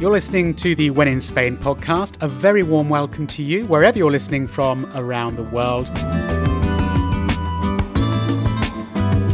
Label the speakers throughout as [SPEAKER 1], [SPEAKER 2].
[SPEAKER 1] You're listening to the When in Spain podcast. A very warm welcome to you, wherever you're listening from around the world.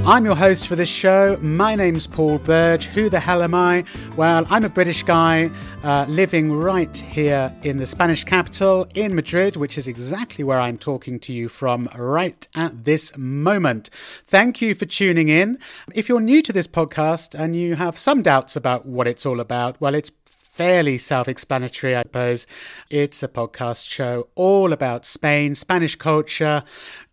[SPEAKER 1] I'm your host for this show. My name's Paul Burge. Who the hell am I? Well, I'm a British guy uh, living right here in the Spanish capital, in Madrid, which is exactly where I'm talking to you from right at this moment. Thank you for tuning in. If you're new to this podcast and you have some doubts about what it's all about, well, it's fairly self explanatory, I suppose. It's a podcast show all about Spain, Spanish culture,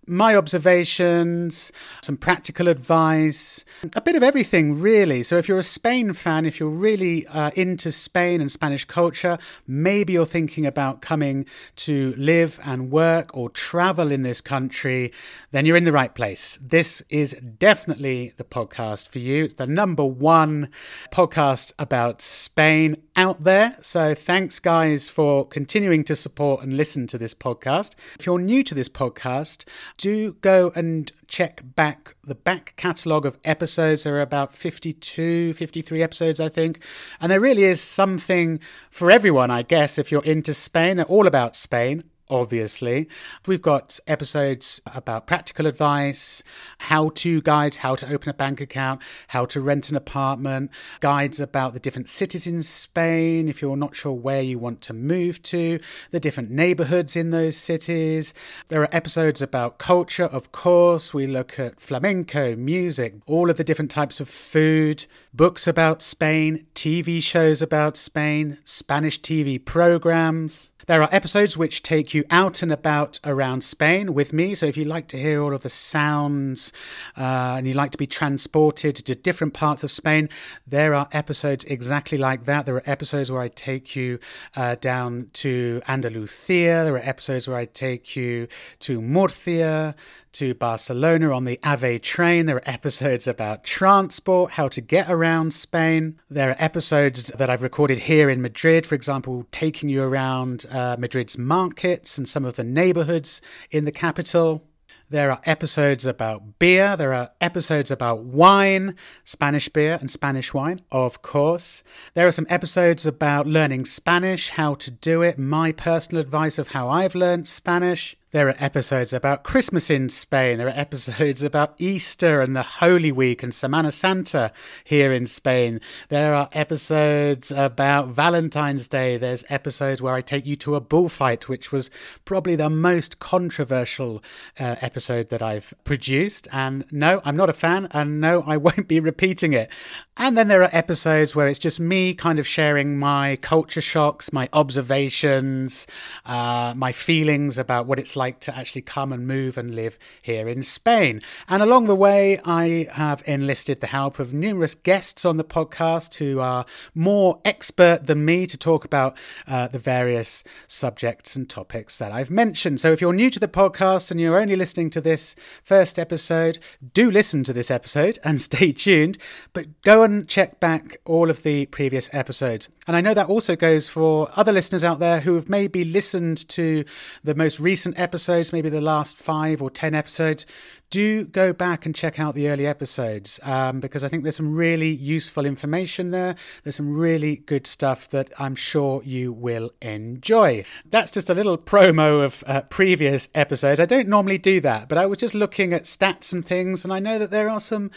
[SPEAKER 1] my observations, some practical advice, a bit of everything, really. So, if you're a Spain fan, if you're really uh, into Spain and Spanish culture, maybe you're thinking about coming to live and work or travel in this country, then you're in the right place. This is definitely the podcast for you. It's the number one podcast about Spain out there. So, thanks, guys, for continuing to support and listen to this podcast. If you're new to this podcast, do go and check back the back catalogue of episodes. There are about 52, 53 episodes, I think. And there really is something for everyone, I guess, if you're into Spain. All about Spain obviously. We've got episodes about practical advice, how to guides, how to open a bank account, how to rent an apartment, guides about the different cities in Spain if you're not sure where you want to move to, the different neighborhoods in those cities. There are episodes about culture, of course. We look at flamenco, music, all of the different types of food, books about Spain, TV shows about Spain, Spanish TV programs. There are episodes which take you out and about around Spain with me. So if you like to hear all of the sounds uh, and you like to be transported to different parts of Spain, there are episodes exactly like that. There are episodes where I take you uh, down to Andalusia. There are episodes where I take you to Murcia, to Barcelona on the AVE train. There are episodes about transport, how to get around Spain. There are episodes that I've recorded here in Madrid, for example, taking you around uh, Madrid's markets and some of the neighborhoods in the capital. There are episodes about beer. There are episodes about wine, Spanish beer and Spanish wine, of course. There are some episodes about learning Spanish, how to do it, my personal advice of how I've learned Spanish. There are episodes about Christmas in Spain. There are episodes about Easter and the Holy Week and Semana Santa here in Spain. There are episodes about Valentine's Day. There's episodes where I take you to a bullfight, which was probably the most controversial uh, episode that I've produced. And no, I'm not a fan, and no, I won't be repeating it. And then there are episodes where it's just me kind of sharing my culture shocks, my observations, uh, my feelings about what it's like like to actually come and move and live here in Spain. And along the way, I have enlisted the help of numerous guests on the podcast who are more expert than me to talk about uh, the various subjects and topics that I've mentioned. So if you're new to the podcast and you're only listening to this first episode, do listen to this episode and stay tuned, but go and check back all of the previous episodes. And I know that also goes for other listeners out there who have maybe listened to the most recent episode episodes, maybe the last five or ten episodes, do go back and check out the early episodes um, because I think there's some really useful information there. There's some really good stuff that I'm sure you will enjoy. That's just a little promo of uh, previous episodes. I don't normally do that, but I was just looking at stats and things, and I know that there are some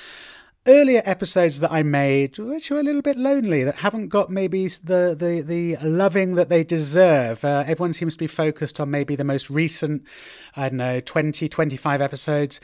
[SPEAKER 1] earlier episodes that I made, which were a little bit lonely, that haven't got maybe the the the loving that they deserve. Uh, everyone seems to be focused on maybe the most recent, I don't know, 20, 25 episodes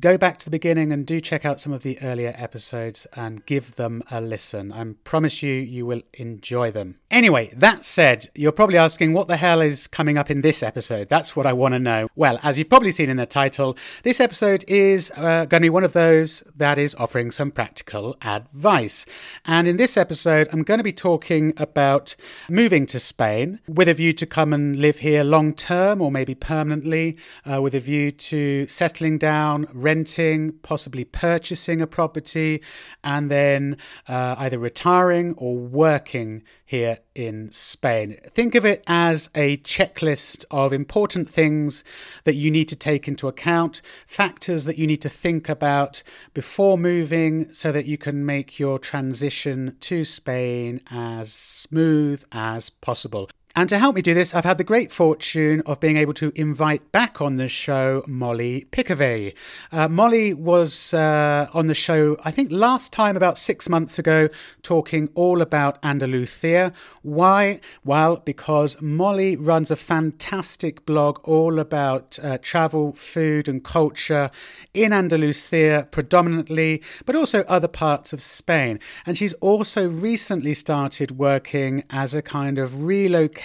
[SPEAKER 1] go back to the beginning and do check out some of the earlier episodes and give them a listen. I promise you, you will enjoy them. Anyway, that said, you're probably asking what the hell is coming up in this episode. That's what I want to know. Well, as you've probably seen in the title, this episode is uh, going to be one of those that is offering some practical advice. And in this episode, I'm going to be talking about moving to Spain with a view to come and live here long term or maybe permanently, uh, with a view to settling down renting, possibly purchasing a property, and then uh, either retiring or working here in Spain. Think of it as a checklist of important things that you need to take into account, factors that you need to think about before moving so that you can make your transition to Spain as smooth as possible. And to help me do this, I've had the great fortune of being able to invite back on the show Molly Piccavey. Uh, Molly was uh, on the show, I think, last time about six months ago, talking all about Andalusia. Why? Well, because Molly runs a fantastic blog all about uh, travel, food, and culture in Andalusia predominantly, but also other parts of Spain. And she's also recently started working as a kind of relocation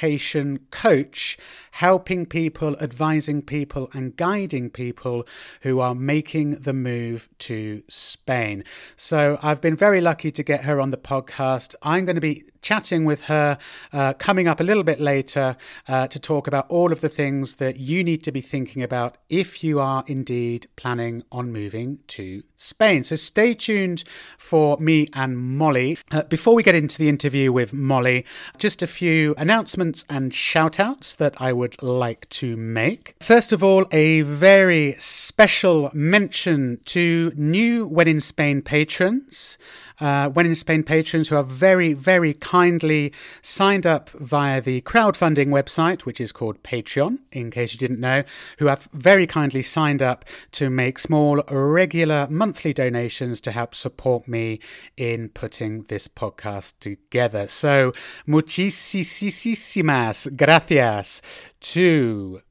[SPEAKER 1] coach, helping people, advising people, and guiding people who are making the move to Spain. So I've been very lucky to get her on the podcast. I'm going to be chatting with her uh, coming up a little bit later uh, to talk about all of the things that you need to be thinking about if you are indeed planning on moving to Spain. So stay tuned for me and Molly. Uh, before we get into the interview with Molly, just a few announcements and shout outs that I would like to make. First of all, a very special mention to new When in Spain patrons uh, When in Spain patrons who are very, very kindly signed up via the crowdfunding website, which is called Patreon, in case you didn't know, who have very kindly signed up to make small, regular monthly donations to help support me in putting this podcast together. So, muchísimas gracias to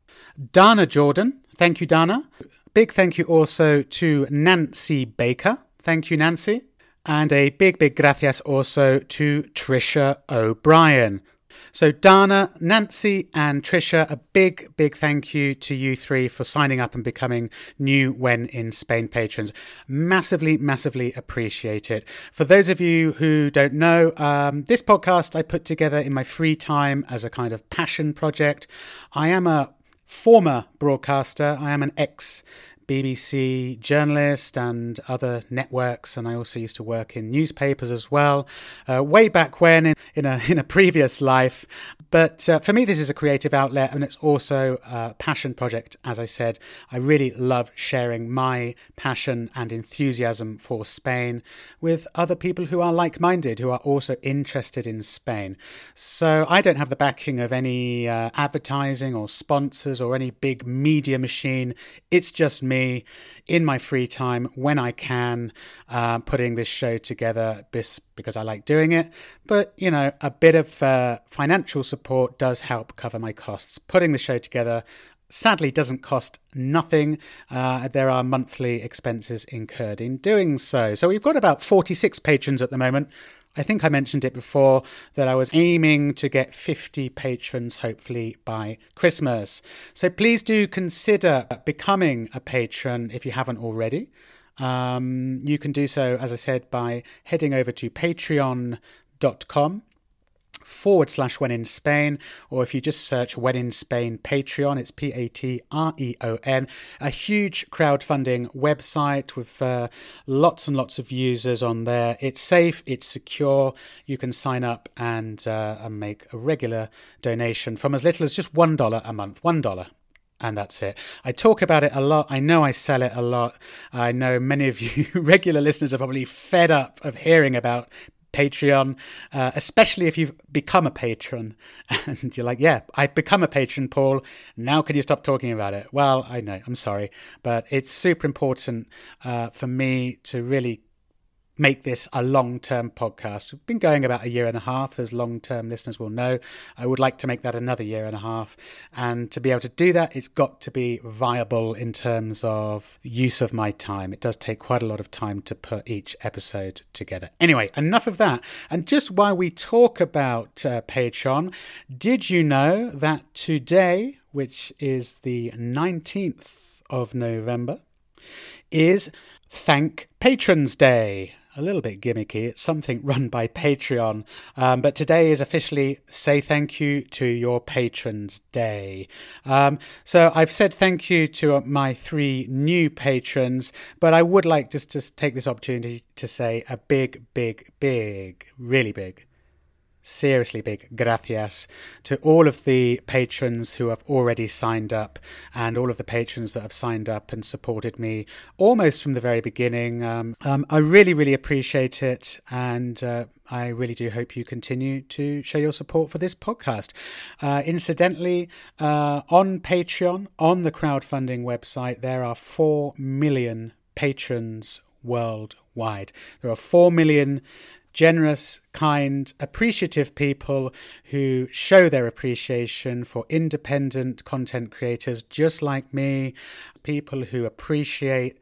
[SPEAKER 1] Dana Jordan. Thank you, Dana. Big thank you also to Nancy Baker. Thank you, Nancy. And a big, big gracias also to Trisha O'Brien. So, Dana, Nancy, and Trisha, a big, big thank you to you three for signing up and becoming new When in Spain patrons. Massively, massively appreciate it. For those of you who don't know, um, this podcast I put together in my free time as a kind of passion project. I am a former broadcaster, I am an ex BBC journalist and other networks, and I also used to work in newspapers as well, uh, way back when in, in, a in a previous life. But uh, for me, this is a creative outlet, and it's also a passion project. As I said, I really love sharing my passion and enthusiasm for Spain with other people who are like-minded, who are also interested in Spain. So I don't have the backing of any uh, advertising or sponsors or any big media machine. It's just me in my free time when I can, uh, putting this show together because I like doing it. But, you know, a bit of uh, financial support does help cover my costs. Putting the show together sadly doesn't cost nothing. Uh, there are monthly expenses incurred in doing so. So we've got about 46 patrons at the moment. I think I mentioned it before that I was aiming to get 50 patrons hopefully by Christmas. So please do consider becoming a patron if you haven't already. Um, you can do so, as I said, by heading over to patreon.com forward slash when in Spain, or if you just search when in Spain Patreon, it's P A T R E O N, a huge crowdfunding website with uh, lots and lots of users on there. It's safe, it's secure. You can sign up and, uh, and make a regular donation from as little as just $1 a month. $1 and that's it. I talk about it a lot. I know I sell it a lot. I know many of you regular listeners are probably fed up of hearing about Patreon, uh, especially if you've become a patron and you're like, yeah, I've become a patron, Paul. Now can you stop talking about it? Well, I know, I'm sorry, but it's super important uh, for me to really make this a long term podcast. We've been going about a year and a half, as long term listeners will know. I would like to make that another year and a half. And to be able to do that, it's got to be viable in terms of use of my time. It does take quite a lot of time to put each episode together. Anyway, enough of that. And just while we talk about uh, Patreon, did you know that today, which is the 19th of November, is Thank Patrons Day. A little bit gimmicky. It's something run by Patreon. Um, but today is officially Say Thank You to Your Patrons Day. Um, so I've said thank you to my three new patrons, but I would like just to take this opportunity to say a big, big, big, really big seriously big gracias to all of the patrons who have already signed up and all of the patrons that have signed up and supported me almost from the very beginning. Um, um, I really, really appreciate it. And uh, I really do hope you continue to show your support for this podcast. Uh, incidentally, uh, on Patreon, on the crowdfunding website, there are 4 million patrons worldwide. There are 4 million generous, kind, appreciative people who show their appreciation for independent content creators just like me, people who appreciate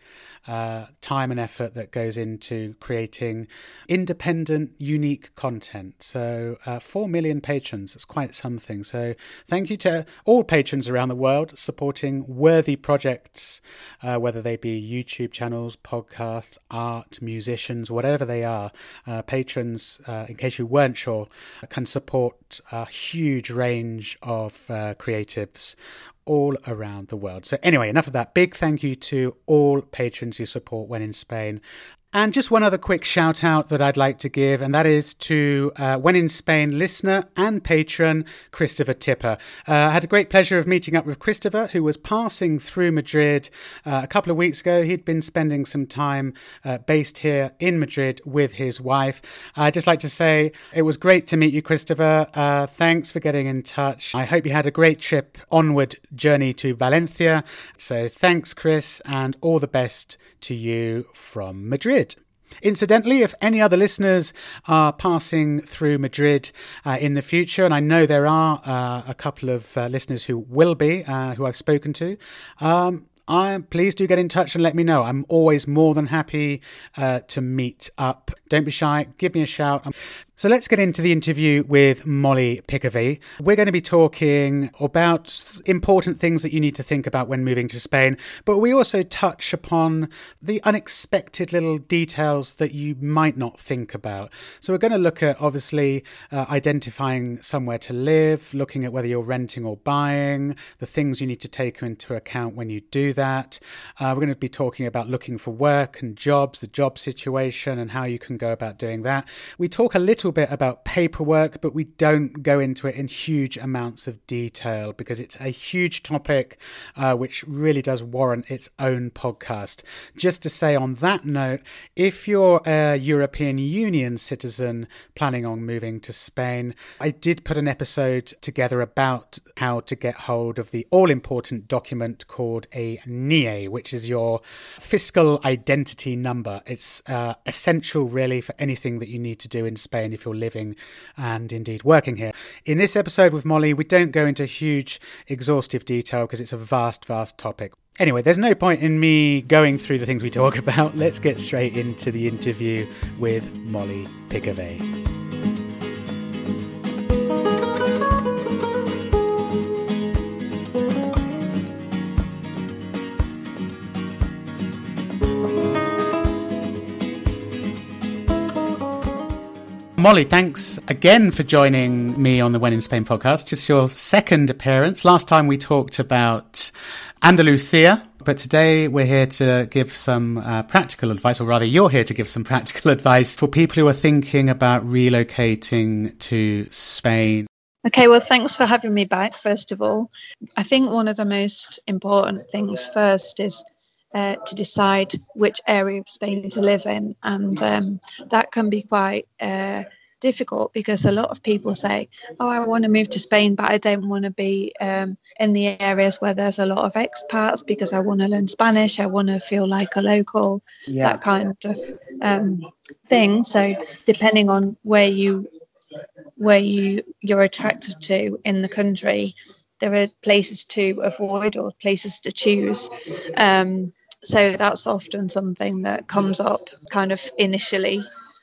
[SPEAKER 1] uh, time and effort that goes into creating independent, unique content. So, uh, 4 million patrons, it's quite something. So, thank you to all patrons around the world supporting worthy projects, uh, whether they be YouTube channels, podcasts, art, musicians, whatever they are. Uh, patrons, uh, in case you weren't sure, can support a huge range of uh, creatives all around the world. So, anyway, enough of that. Big thank you to all patrons who support When in Spain. And just one other quick shout out that I'd like to give, and that is to uh, When in Spain listener and patron Christopher Tipper. Uh, I had a great pleasure of meeting up with Christopher, who was passing through Madrid uh, a couple of weeks ago. He'd been spending some time uh, based here in Madrid with his wife. I'd just like to say it was great to meet you, Christopher. Uh, thanks for getting in touch. I hope you had a great trip onward journey to Valencia. So thanks, Chris, and all the best to you from Madrid. Incidentally, if any other listeners are passing through Madrid uh, in the future, and I know there are uh, a couple of uh, listeners who will be, uh, who I've spoken to, um, I, please do get in touch and let me know. I'm always more than happy uh, to meet up. Don't be shy, give me a shout. So let's get into the interview with Molly Piccavey. We're going to be talking about important things that you need to think about when moving to Spain, but we also touch upon the unexpected little details that you might not think about. So we're going to look at obviously uh, identifying somewhere to live, looking at whether you're renting or buying, the things you need to take into account when you do that. Uh, we're going to be talking about looking for work and jobs, the job situation, and how you can go about doing that. We talk a little little bit about paperwork, but we don't go into it in huge amounts of detail because it's a huge topic uh, which really does warrant its own podcast. Just to say on that note, if you're a European Union citizen planning on moving to Spain, I did put an episode together about how to get hold of the all important document called a NIE, which is your fiscal identity number. It's uh, essential, really, for anything that you need to do in Spain if you're living and indeed working here. In this episode with Molly, we don't go into huge, exhaustive detail because it's a vast, vast topic. Anyway, there's no point in me going through the things we talk about. Let's get straight into the interview with Molly Piccavey. Molly, thanks again for joining me on the When in Spain podcast. Just your second appearance. Last time we talked about Andalusia, but today we're here to give some uh, practical advice, or rather, you're here to give some practical advice for people who are thinking about relocating to Spain.
[SPEAKER 2] Okay, well, thanks for having me back, first of all. I think one of the most important things first is uh, to decide which area of Spain to live in, and um, that can be quite uh, difficult because a lot of people say, "Oh, I want to move to Spain, but I don't want to be um, in the areas where there's a lot of expats because I want to learn Spanish. I want to feel like a local, yeah. that kind of um, thing." So, depending on where you where you you're attracted to in the country, there are places to avoid or places to choose. Um, so that's often something that comes up kind of initially.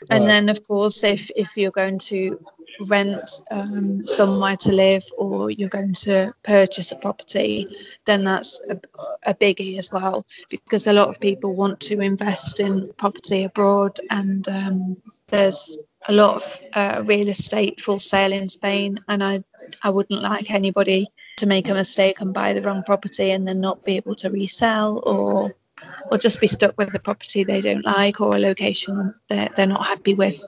[SPEAKER 2] And then, of course, if, if you're going to rent um, somewhere to live or you're going to purchase a property, then that's a, a biggie as well because a lot of people want to invest in property abroad and um, there's a lot of uh, real estate for sale in Spain, and I I wouldn't like anybody to make a mistake and buy the wrong property and then not be able to resell or or just be stuck with a property they don't like or a location that they're not happy with.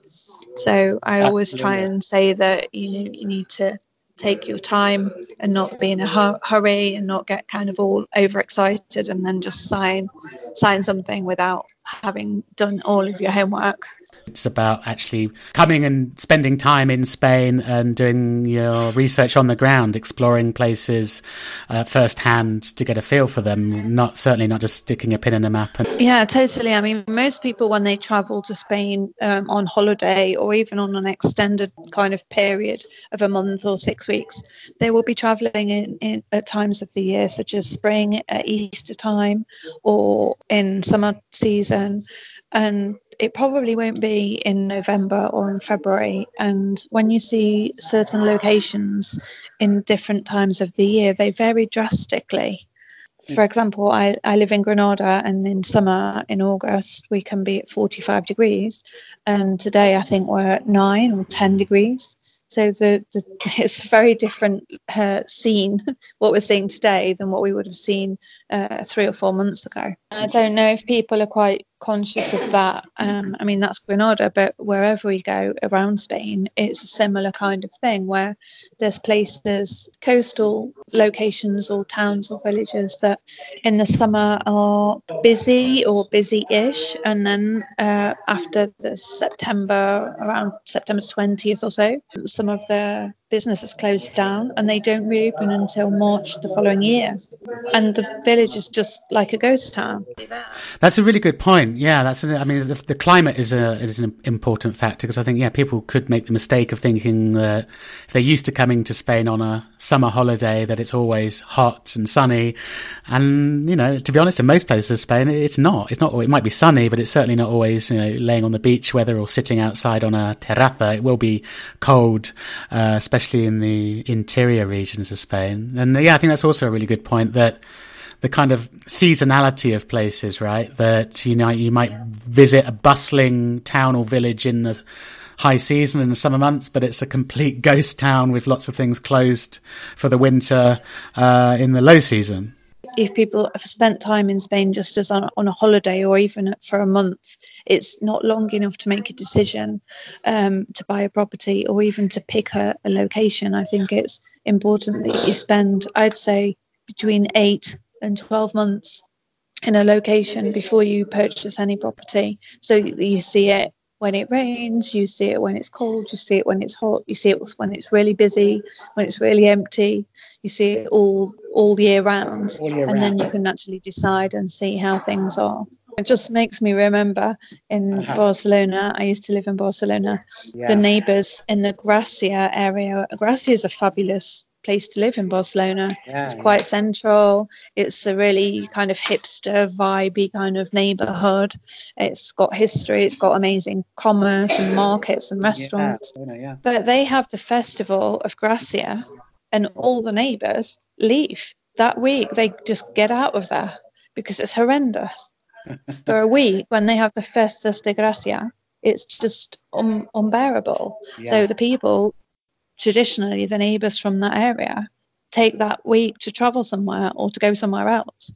[SPEAKER 2] So I always try and say that you know you need to take your time and not be in a hurry and not get kind of all overexcited and then just sign sign something without having done all of your homework.
[SPEAKER 1] It's about actually coming and spending time in Spain and doing your research on the ground, exploring places uh, firsthand to get a feel for them. Not certainly not just sticking a pin in a map. And...
[SPEAKER 2] Yeah, totally. I mean, most people when they travel to Spain um, on holiday or even on an extended kind of period of a month or six weeks, they will be traveling in, in at times of the year, such as spring, at Easter time, or in summer season and it probably won't be in November or in February. And when you see certain locations in different times of the year, they vary drastically. For example, I, I live in Granada, and in summer, in August, we can be at 45 degrees. And today, I think we're at 9 or 10 degrees. So the, the it's a very different uh, scene what we're seeing today than what we would have seen uh, three or four months ago. I don't know if people are quite conscious of that. Um, I mean, that's Granada, but wherever we go around Spain, it's a similar kind of thing where there's places, coastal locations or towns or villages that in the summer are busy or busy ish. And then uh, after the September, around September 20th or so, some of the businesses closed down and they don't reopen until March the following year. And the village is just like a ghost town.
[SPEAKER 1] That's a really good point. Yeah, that's. I mean, the, the climate is a is an important factor because I think yeah, people could make the mistake of thinking that if they're used to coming to Spain on a summer holiday, that it's always hot and sunny. And you know, to be honest, in most places of Spain, it's not. It's not. It might be sunny, but it's certainly not always you know laying on the beach weather or sitting outside on a terraza. It will be cold, uh, especially especially in the interior regions of Spain. And yeah, I think that's also a really good point that the kind of seasonality of places, right? That you know you might visit a bustling town or village in the high season in the summer months, but it's a complete ghost town with lots of things closed for the winter uh, in the low season
[SPEAKER 2] if people have spent time in Spain just as on, on, a holiday or even for a month, it's not long enough to make a decision um, to buy a property or even to pick a, a location. I think it's important that you spend, I'd say, between eight and 12 months in a location before you purchase any property so that you see it when it rains, you see it when it's cold, you see it when it's hot, you see it when it's really busy, when it's really empty, you see it all all year round, all year and round. then you can actually decide and see how things are. It just makes me remember in uh-huh. Barcelona. I used to live in Barcelona. Yeah. The neighbours in the Gracia area. Gracia is a fabulous place to live in Barcelona. Yeah, it's quite yeah. central. It's a really kind of hipster, vibey kind of neighborhood. It's got history. It's got amazing commerce and markets and restaurants. Yeah. But they have the festival of Gracia, and all the neighbors leave that week. They just get out of there because it's horrendous. For a week, when they have the Festas de Gracia, it's just un- unbearable. So the people traditionally the neighbours from that area take that week to travel somewhere or to go somewhere else.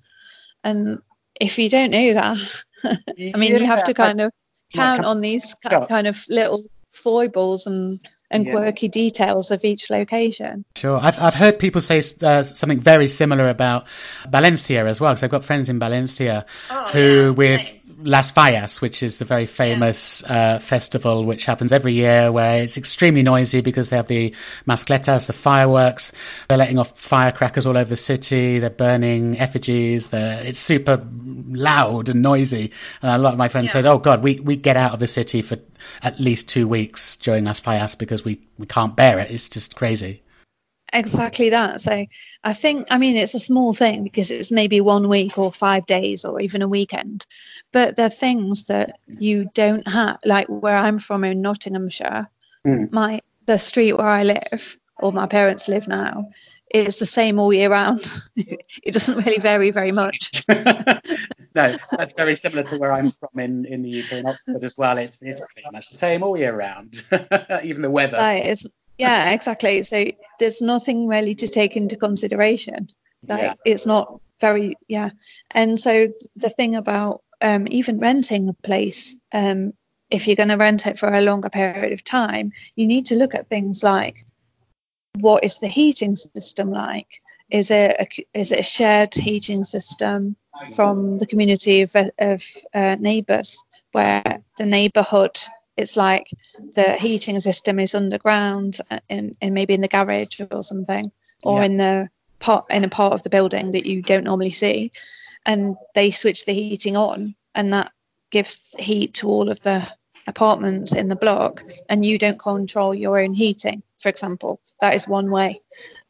[SPEAKER 2] And if you don't know that, I mean, you have to kind of count on these kind of little foibles and and quirky details of each location.
[SPEAKER 1] Sure, I've I've heard people say uh, something very similar about Valencia as well, because I've got friends in Valencia oh, who, yeah, with Las Fallas, which is the very famous uh, festival which happens every year, where it's extremely noisy because they have the mascletas, the fireworks. They're letting off firecrackers all over the city. They're burning effigies. They're, it's super loud and noisy. And a lot of my friends yeah. said, "Oh God, we we get out of the city for at least two weeks during Las Fallas because we we can't bear it. It's just crazy."
[SPEAKER 2] Exactly that. So I think, I mean, it's a small thing because it's maybe one week or five days or even a weekend, but there are things that you don't have, like where I'm from in Nottinghamshire. Mm. My the street where I live, or my parents live now, is the same all year round. it doesn't really vary very much.
[SPEAKER 1] no, that's very similar to where I'm from in, in the UK in Oxford as well. It's, it's pretty much the same all year round, even the weather.
[SPEAKER 2] Right, yeah, exactly. So there's nothing really to take into consideration. Like yeah. it's not very, yeah. And so the thing about um, even renting a place, um, if you're going to rent it for a longer period of time, you need to look at things like what is the heating system like? Is it a, is it a shared heating system from the community of, of uh, neighbours where the neighbourhood it's like the heating system is underground uh, in, in maybe in the garage or something or yeah. in the part in a part of the building that you don't normally see. And they switch the heating on and that gives heat to all of the apartments in the block and you don't control your own heating for example. That is one way.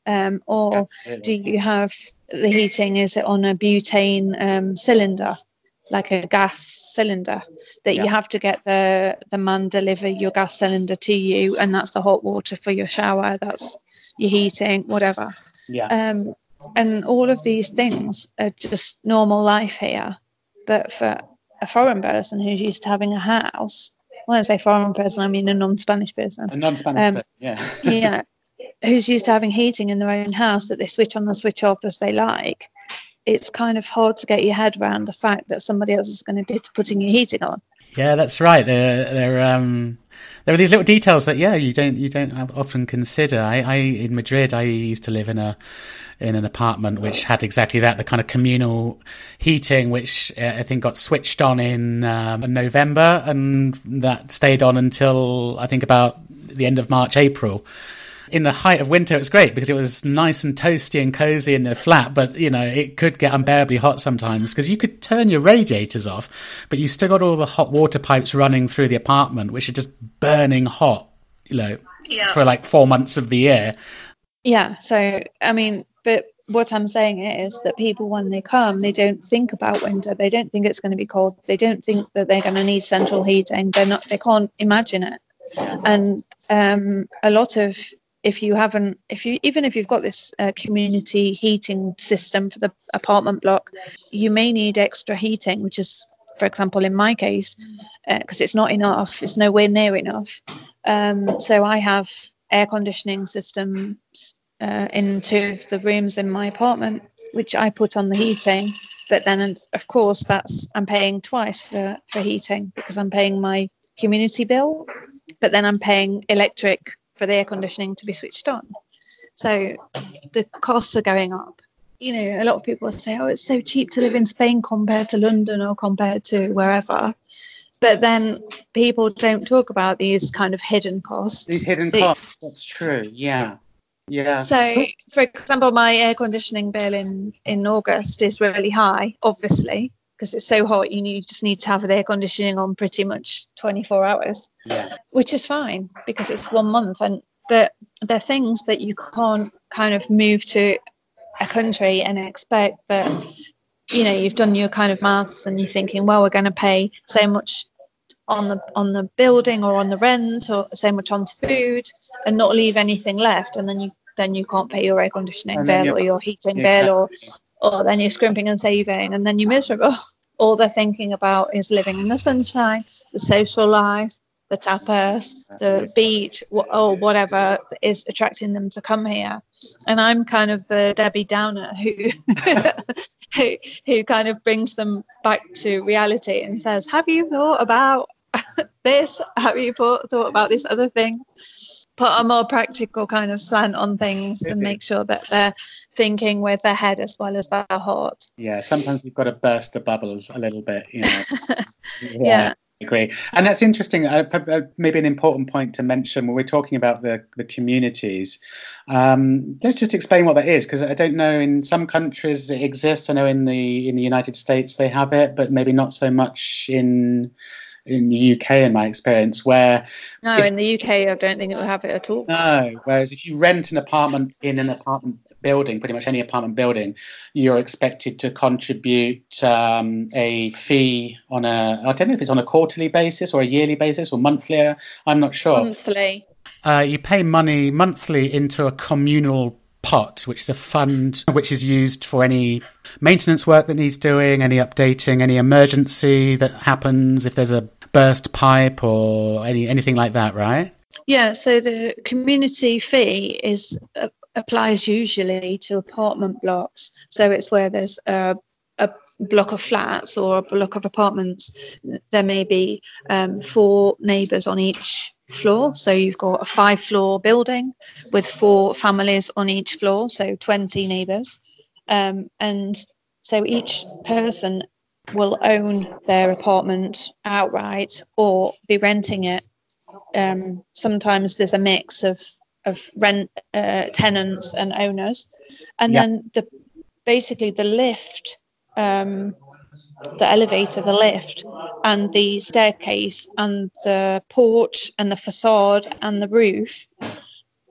[SPEAKER 2] Um, or do you have the heating is it on a butane um, cylinder like a gas cylinder that yeah. you have to get the the man deliver your gas cylinder to you and that's the hot water for your shower that's your heating whatever
[SPEAKER 1] yeah
[SPEAKER 2] um, and all of these things are just normal life here but for a foreign person who's used to having a house when I say foreign person, I mean a non-Spanish person.
[SPEAKER 1] A non-Spanish um, person, yeah.
[SPEAKER 2] yeah, who's used to having heating in their own house that they switch on and switch off as they like. It's kind of hard to get your head around the fact that somebody else is going to be putting your heating on.
[SPEAKER 1] Yeah, that's right. They're um, there are these little details that yeah you don't you don't often consider. I, I in Madrid I used to live in a in an apartment which had exactly that the kind of communal heating which uh, I think got switched on in um, November and that stayed on until I think about the end of March April in the height of winter, it was great because it was nice and toasty and cozy in the flat, but you know, it could get unbearably hot sometimes because you could turn your radiators off, but you still got all the hot water pipes running through the apartment, which are just burning hot, you know, yeah. for like four months of the year.
[SPEAKER 2] Yeah. So, I mean, but what I'm saying is that people, when they come, they don't think about winter. They don't think it's going to be cold. They don't think that they're going to need central heating. They're not. They can't imagine it. And um, a lot of if you haven't if you even if you've got this uh, community heating system for the apartment block you may need extra heating which is for example in my case because uh, it's not enough it's nowhere near enough. Um, so i have air conditioning systems uh, in two of the rooms in my apartment which i put on the heating but then of course that's i'm paying twice for for heating because i'm paying my community bill but then i'm paying electric for the air conditioning to be switched on. So the costs are going up. You know, a lot of people say, oh, it's so cheap to live in Spain compared to London or compared to wherever. But then people don't talk about these kind of hidden costs.
[SPEAKER 1] These hidden costs, that's true. Yeah. Yeah.
[SPEAKER 2] So, for example, my air conditioning bill in, in August is really high, obviously, because it's so hot. You, need, you just need to have the air conditioning on pretty much 24 hours,
[SPEAKER 1] yeah.
[SPEAKER 2] which is fine because it's one month. And but there are things that you can't kind of move to a country and expect that you know you've done your kind of maths and you're thinking, well, we're going to pay so much on the on the building or on the rent or so much on food and not leave anything left, and then you then you can't pay your air conditioning bill or your heating bill or or then you're scrimping and saving and then you're miserable. All they're thinking about is living in the sunshine, the social life, the tapas, the beach, or whatever is attracting them to come here. And I'm kind of the Debbie Downer who, who, who kind of brings them back to reality and says, "Have you thought about this? Have you thought about this other thing?" Put a more practical kind of slant on things and make sure that they're thinking with their head as well as their heart.
[SPEAKER 1] Yeah, sometimes you've got to burst the bubble a little bit, you know.
[SPEAKER 2] yeah. yeah.
[SPEAKER 1] I agree, and that's interesting. Uh, uh, maybe an important point to mention when we're talking about the the communities. Um, let's just explain what that is, because I don't know. In some countries it exists. I know in the in the United States they have it, but maybe not so much in in the UK, in my experience, where
[SPEAKER 2] no, if, in the UK, I don't think it will have it at all.
[SPEAKER 1] No, whereas if you rent an apartment in an apartment building, pretty much any apartment building, you're expected to contribute um, a fee on a, I don't know if it's on a quarterly basis or a yearly basis or monthly. I'm not sure.
[SPEAKER 2] Monthly.
[SPEAKER 1] Uh, you pay money monthly into a communal pot, which is a fund which is used for any maintenance work that needs doing, any updating, any emergency that happens if there's a burst pipe or any anything like that, right?
[SPEAKER 2] Yeah, so the community fee is uh, applies usually to apartment blocks. So it's where there's a, a block of flats or a block of apartments. There may be um, four neighbours on each floor. So you've got a five floor building with four families on each floor, so 20 neighbours. Um, and so each person will own their apartment outright or be renting it. Um, sometimes there's a mix of of rent uh, tenants and owners, and then the basically the lift, um, the elevator, the lift, and the staircase, and the porch, and the facade, and the roof.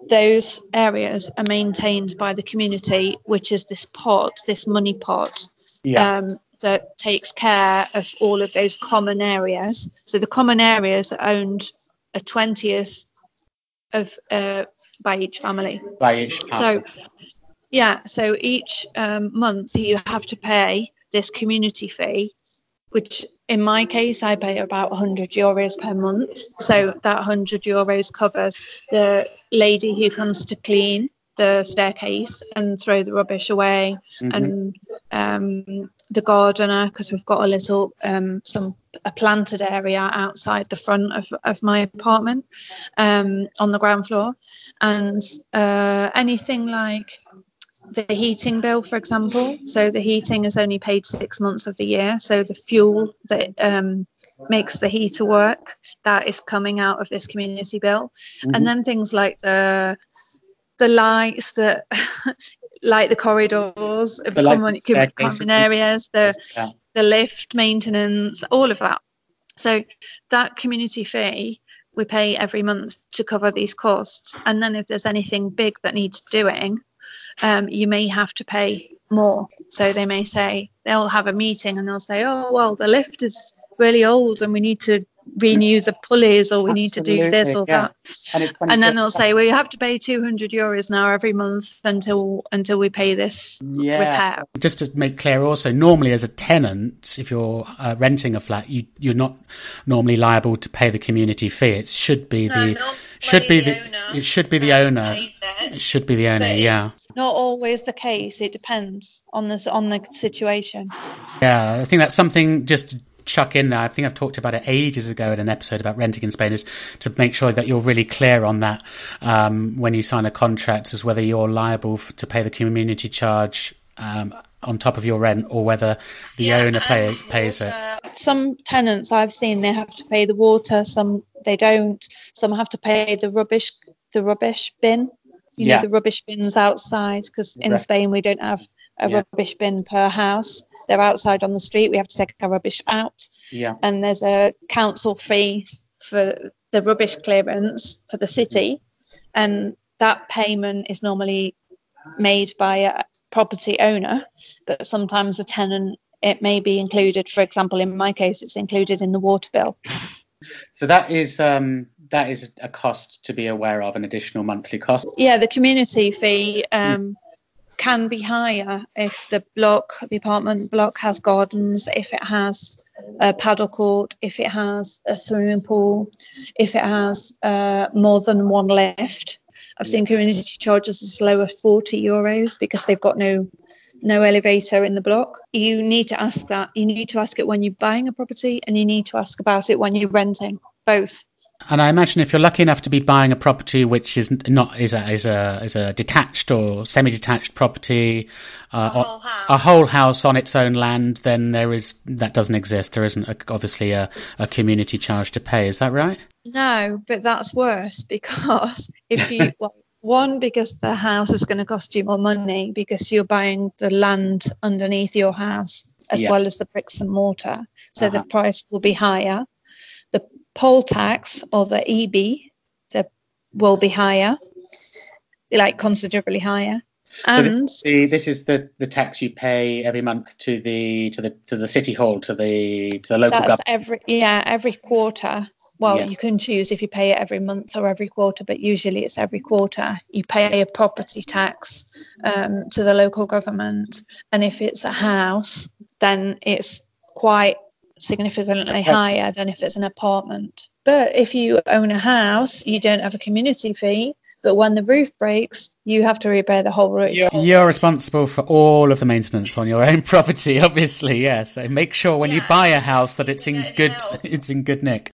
[SPEAKER 2] Those areas are maintained by the community, which is this pot, this money pot,
[SPEAKER 1] Yeah.
[SPEAKER 2] um, that takes care of all of those common areas. So the common areas are owned a twentieth of uh, by each family.
[SPEAKER 1] by each
[SPEAKER 2] So yeah, so each um, month you have to pay this community fee, which in my case I pay about 100 euros per month. So that 100 euros covers the lady who comes to clean the staircase and throw the rubbish away
[SPEAKER 1] Mhm.
[SPEAKER 2] and um, the gardener because we've got a little um, some a planted area outside the front of, of my apartment um, on the ground floor and uh, anything like the heating bill for example so the heating is only paid six months of the year so the fuel that um, makes the heater work that is coming out of this community bill
[SPEAKER 1] Mhm.
[SPEAKER 2] and then things like the the lights that like the corridors of
[SPEAKER 1] The
[SPEAKER 2] the common, common areas the
[SPEAKER 1] Yeah.
[SPEAKER 2] the lift maintenance all of that. So that community fee we pay every month to cover these costs. And then if there's anything big that needs doing um, you may have to pay more. So they may say they'll have a meeting and they'll say oh well the lift is really old and we need to renew the pulleys or we need to do this or
[SPEAKER 1] yeah.
[SPEAKER 2] that
[SPEAKER 1] And, it's
[SPEAKER 2] and then they'll say well you have to pay 200 euros now every month until until we pay this
[SPEAKER 1] yeah.
[SPEAKER 2] repair
[SPEAKER 1] Just to make clear, also, normally as a tenant, if you're uh, renting a flat, you, you're not normally liable to pay the community fee. It should be the should be the, it should be the owner. It should be the owner.
[SPEAKER 2] But
[SPEAKER 1] Yeah,
[SPEAKER 2] not always the case. It depends on the on the situation.
[SPEAKER 1] yeah. I think that's something just to chuck in there. I think I've talked about it ages ago in an episode about renting in Spain. Is to make sure that you're really clear on that um, when you sign a contract, as whether you're liable f- to pay the community charge. Um, on top of your rent, or whether the owner pay, pays it.
[SPEAKER 2] Some tenants I've seen they have to pay the water. Some they don't. Some have to pay the rubbish the rubbish bin. You
[SPEAKER 1] Yeah.
[SPEAKER 2] know the rubbish bins outside because in
[SPEAKER 1] Right.
[SPEAKER 2] Spain we don't have a
[SPEAKER 1] Yeah.
[SPEAKER 2] rubbish bin per house. They're outside on the street. We have to take our rubbish out.
[SPEAKER 1] Yeah,
[SPEAKER 2] and there's a council fee for the rubbish clearance for the city and that payment is normally made by a property owner but sometimes the tenant it may be included for example in my case it's included in the water bill
[SPEAKER 1] so that is um, that is a cost to be aware of, an additional monthly cost.
[SPEAKER 2] yeah the community fee um, can be higher if the block the apartment block has gardens if it has a paddle court if it has a swimming pool if it has uh, more than one lift. I've seen community charges as low as 40 euros because they've got no no elevator in the block. You need to ask that you need to ask it when you're buying a property and you need to ask about it when you're renting both
[SPEAKER 1] And I imagine if you're lucky enough to be buying a property which is not is a is a is a detached or semi-detached property, uh,
[SPEAKER 2] A whole house.
[SPEAKER 1] a whole house on its own land, then there is that doesn't exist. There isn't a, obviously a, a community charge to pay. Is that right?
[SPEAKER 2] No, but that's worse because if you well, one because the house is going to cost you more money because you're buying the land underneath your house as
[SPEAKER 1] Yeah.
[SPEAKER 2] well as the bricks and mortar, so
[SPEAKER 1] Uh-huh.
[SPEAKER 2] the price will be higher. Poll tax or the IBI, the will be higher, like considerably higher. And
[SPEAKER 1] so this, this, is the, the tax you pay every month to the to the to the city hall to the to the local
[SPEAKER 2] that's
[SPEAKER 1] government.
[SPEAKER 2] every yeah every quarter. Well, yeah. you can choose if you pay it every month or every quarter, but usually it's every quarter. You pay a property tax um, to the local government, and if it's a house, then it's quite significantly higher than if it's an apartment. But if you own a house, you don't have a community fee. But when the roof breaks, you have to repair the whole roof.
[SPEAKER 1] You're, you're responsible for all of the maintenance on your own property, obviously. Yeah. So make sure when yeah. you buy a house that it's in good it's in good nick.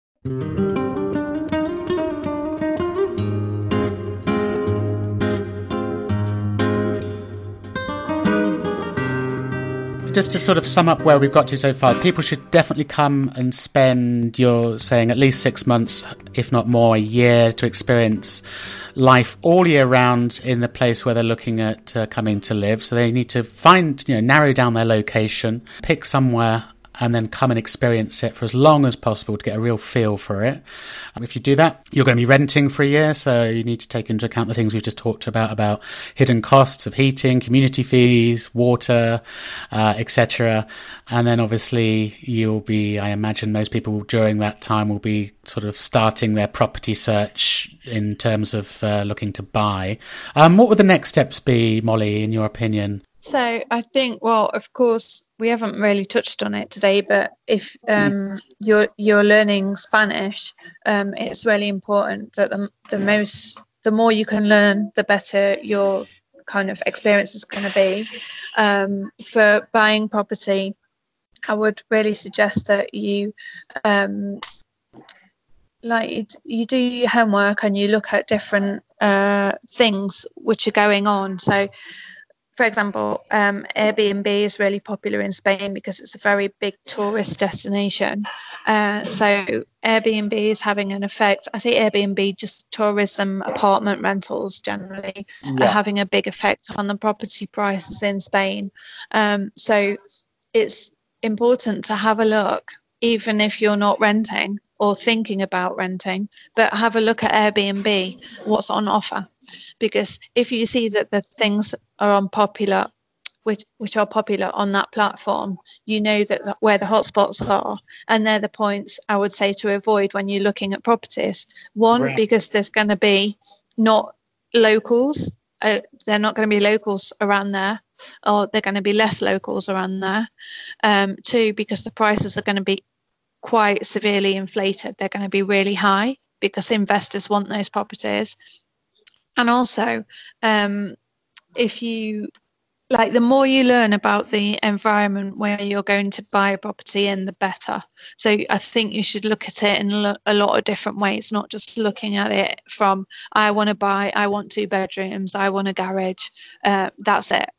[SPEAKER 1] Just to sort of sum up where we've got to so far, people should definitely come and spend, you're saying, at least six months, if not more, a year to experience life all year round in the place where they're looking at uh, coming to live. So they need to find, you know, narrow down their location, pick somewhere and then come and experience it for as long as possible to get a real feel for it. If you do that, you're going to be renting for a year, so you need to take into account the things we've just talked about about hidden costs of heating, community fees, water, uh, etc. And then obviously you'll be, I imagine, most people during that time will be sort of starting their property search in terms of uh, looking to buy. Um, what would the next steps be, Molly, in your opinion?
[SPEAKER 2] So I think, well, of course, we haven't really touched on it today, but if um, you're you're learning Spanish, um, it's really important that the, the most the more you can learn, the better your kind of experience is going to be. Um, for buying property, I would really suggest that you um, like you do your homework and you look at different uh, things which are going on. So for example, um, Airbnb is really popular in Spain because it's a very big tourist destination. Uh, so Airbnb is having an effect. I say Airbnb, just tourism apartment rentals generally yeah. are having a big effect on the property prices in Spain. Um, so it's important to have a look, even if you're not renting or thinking about renting, but have a look at Airbnb, what's on offer. Because if you see that the things are unpopular, which, which are popular on that platform, you know that, that where the hotspots are, and they're the points I would say to avoid when you're looking at properties. One, right. because there's going to be not locals, uh, they're not going to be locals around there, or they're going to be less locals around there. Um, two, because the prices are going to be quite severely inflated. They're going to be really high because investors want those properties. And also, um, if you like, the more you learn about the environment where you're going to buy a property in, the better. So I think you should look at it in a lot of different ways, not just looking at it from I want to buy, I want two bedrooms, I want a garage. Uh, that's it.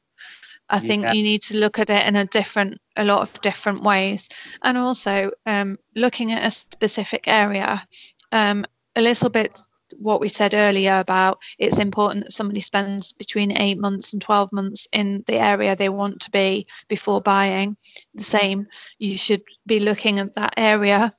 [SPEAKER 2] I think yeah. you need to look at it in a different, a lot of different ways, and also um, looking at a specific area. Um, a little bit what we said earlier about it's important that somebody spends between eight months and 12 months in the area they want to be before buying. The same, you should be looking at that area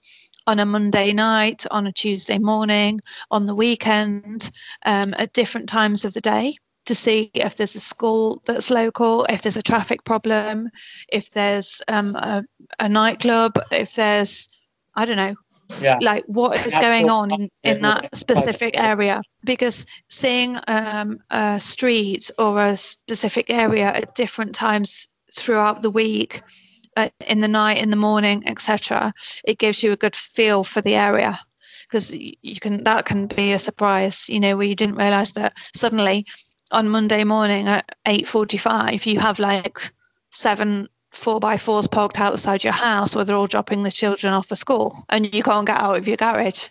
[SPEAKER 2] on a Monday night, on a Tuesday morning, on the weekend, um, at different times of the day to see if there's a school that's local, if there's a traffic problem, if there's um, a, a, nightclub, if there's, I don't know, yeah. like what is going on in, in that specific area. Because seeing um, a street or a specific area at different times throughout the week, uh, in the night, in the morning, etc., it gives you a good feel for the area because you can that can be a surprise you know where you didn't realize that suddenly on Monday morning at 8:45 you have like seven four by fours parked outside your house where they're all dropping the children off for school and you can't get out of your garage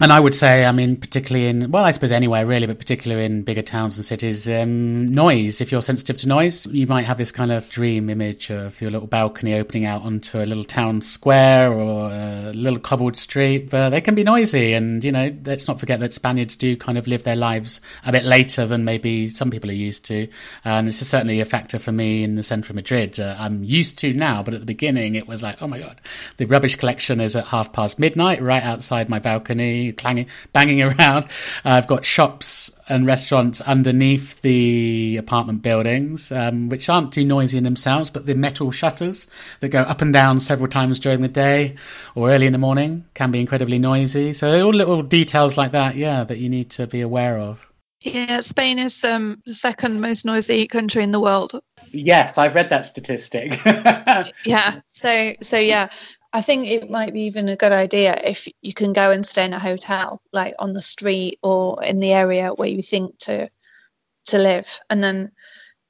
[SPEAKER 1] and I would say, I mean, particularly in, well, I suppose anywhere really, but particularly in bigger towns and cities, um, noise. If you're sensitive to noise, you might have this kind of dream image of your little balcony opening out onto a little town square or a little cobbled street, but they can be noisy. And, you know, let's not forget that Spaniards do kind of live their lives a bit later than maybe some people are used to. And this is certainly a factor for me in the centre of Madrid. Uh, I'm used to now, but at the beginning it was like, oh my God, the rubbish collection is at half past midnight right outside my balcony, clanging, banging around. Uh, I've got shops and restaurants underneath the apartment buildings, um, which aren't too noisy in themselves, but the metal shutters that go up and down several times during the day or early in the morning can be incredibly noisy. So all little details like that, yeah, that you need to be aware of.
[SPEAKER 2] Yeah, Spain is um, the second most noisy country in the world.
[SPEAKER 1] Yes, I've read that statistic.
[SPEAKER 2] yeah, so so yeah, I think it might be even a good idea if you can go and stay in a hotel, like on the street or in the area where you think to to live, and then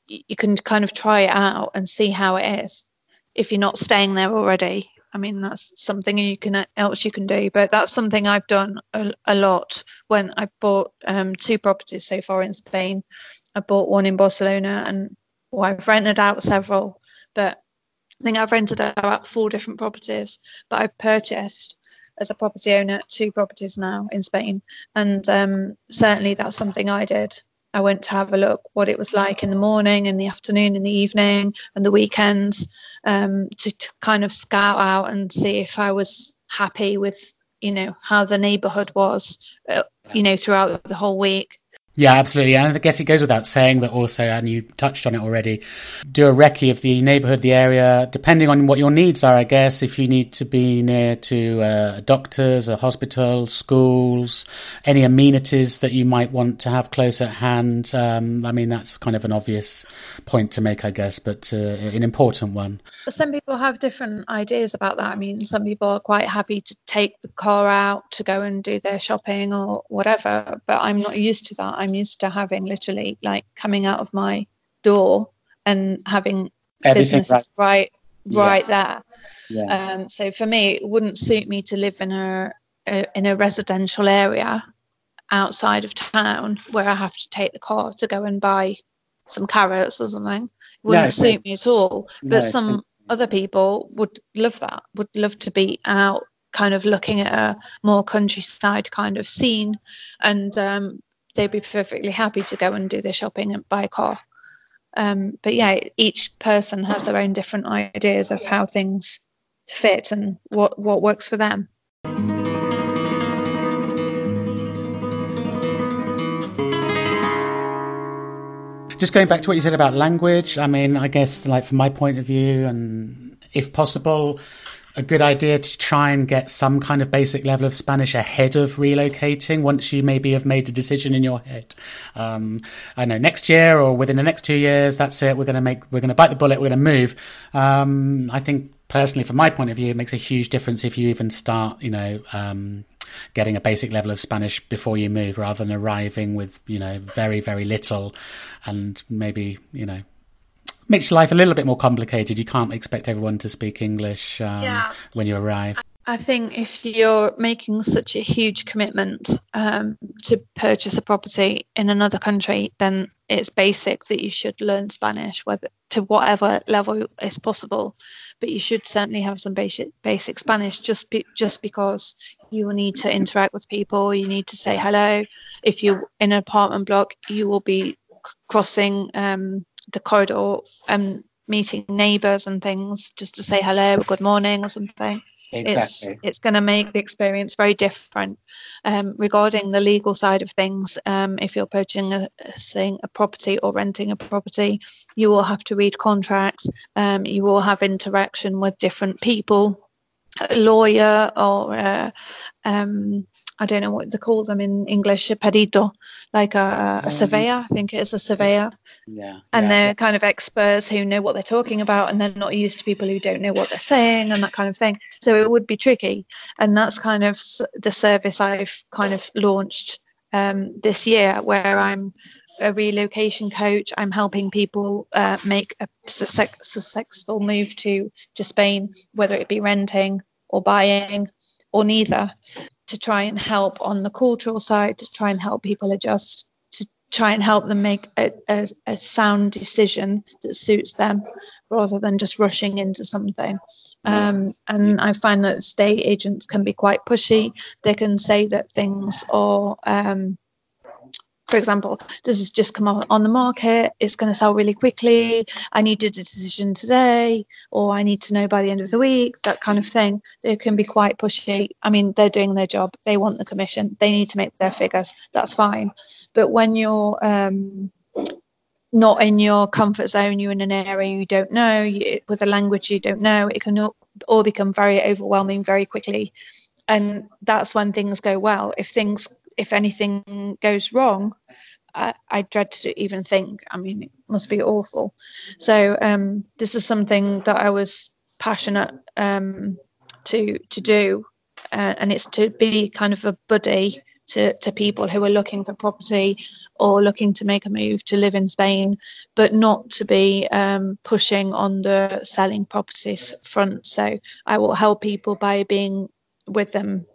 [SPEAKER 2] you can kind of try it out and see how it is. If you're not staying there already, I mean that's something you can else you can do. But that's something I've done a, a lot when I bought um, two properties so far in Spain. I bought one in Barcelona, and well, I've rented out several, but I think I've rented out four different properties, but I've purchased as a property owner two properties now in Spain, and um, certainly that's something I did. I went to have a look what it was like in the morning, in the afternoon, in the evening, and the weekends um, to, to kind of scout out and see if I was happy with you know how the neighborhood was, uh, you know, throughout the whole week.
[SPEAKER 1] Yeah, absolutely. And I guess it goes without saying that also, and you touched on it already, do a recce of the neighbourhood, the area, depending on what your needs are, I guess. If you need to be near to uh, doctors, a hospital, schools, any amenities that you might want to have close at hand. Um, I mean, that's kind of an obvious point to make, I guess, but uh, an important one.
[SPEAKER 2] Some people have different ideas about that. I mean, some people are quite happy to take the car out to go and do their shopping or whatever, but I'm not used to that. I'm used to having literally like coming out of my door and having Everything business right right, yeah. there. Yeah. Um, so for me, it wouldn't suit me to live in a, a in a residential area outside of town where I have to take the car to go and buy some carrots or something. It wouldn't no, suit me at all. But no, some other people would love that, would love to be out kind of looking at a more countryside kind of scene and um, they'd be perfectly happy to go and do their shopping and buy car. Um, but yeah, each person has their own different ideas of how things fit and what, what works for them.
[SPEAKER 1] Just going back to what you said about language, I mean, I guess, like from my point of view, and if possible, a good idea to try and get some kind of basic level of Spanish ahead of relocating once you maybe have made a decision in your head. Um, I know next year or within the next two years, that's it. We're going to make, we're going to bite the bullet. We're going to move. Um, I think personally, from my point of view, it makes a huge difference if you even start, you know, um, getting a basic level of Spanish before you move rather than arriving with, you know, very, very little and maybe, you know, makes life a little bit more complicated. You can't expect everyone to speak English um, yeah. when you arrive.
[SPEAKER 2] I think if you're making such a huge commitment um, to purchase a property in another country, then it's basic that you should learn Spanish, whether to whatever level is possible. But you should certainly have some basic basic Spanish, just be, just because you will need to interact with people. You need to say hello. If you're in an apartment block, you will be crossing um, the corridor and meeting neighbours and things just to say hello or good morning or something. Exactly. It's it's going to make the experience very different. Um, regarding the legal side of things, um, if you're purchasing a, a property or renting a property, you will have to read contracts. Um, you will have interaction with different people, a lawyer or uh, um, I don't know what they call them in English, a perito, like a, a surveyor. I think it is a surveyor.
[SPEAKER 1] Yeah.
[SPEAKER 2] And
[SPEAKER 1] yeah.
[SPEAKER 2] they're kind of experts who know what they're talking about and they're not used to people who don't know what they're saying and that kind of thing. So it would be tricky. And that's kind of the service I've kind of launched um, this year, where I'm a relocation coach. I'm helping people uh, make a successful move to, to Spain, whether it be renting or buying or neither to try and help on the cultural side to try and help people adjust to, try and help them make a, a, a, sound decision that suits them rather than just rushing into something. Um, and I find that state agents can be quite pushy. They can say that things are um, for example, this has just come on the market, it's going to sell really quickly, I need a decision today, or I need to know by the end of the week, that kind of thing. They can be quite pushy. I mean, they're doing their job, they want the commission, they need to make their figures, that's fine. But when you're um, not in your comfort zone, you're in an area you don't know, you, with a language you don't know, it can all become very overwhelming very quickly. And that's when things go well. If things if anything goes wrong, I, I, dread to even think. I mean, it must be awful. So um, this is something that I was passionate um, to to do, uh, and it's to be kind of a buddy to, to people who are looking for property or looking to make a move to live in Spain, but not to be um, pushing on the selling properties front. So I will help people by being with them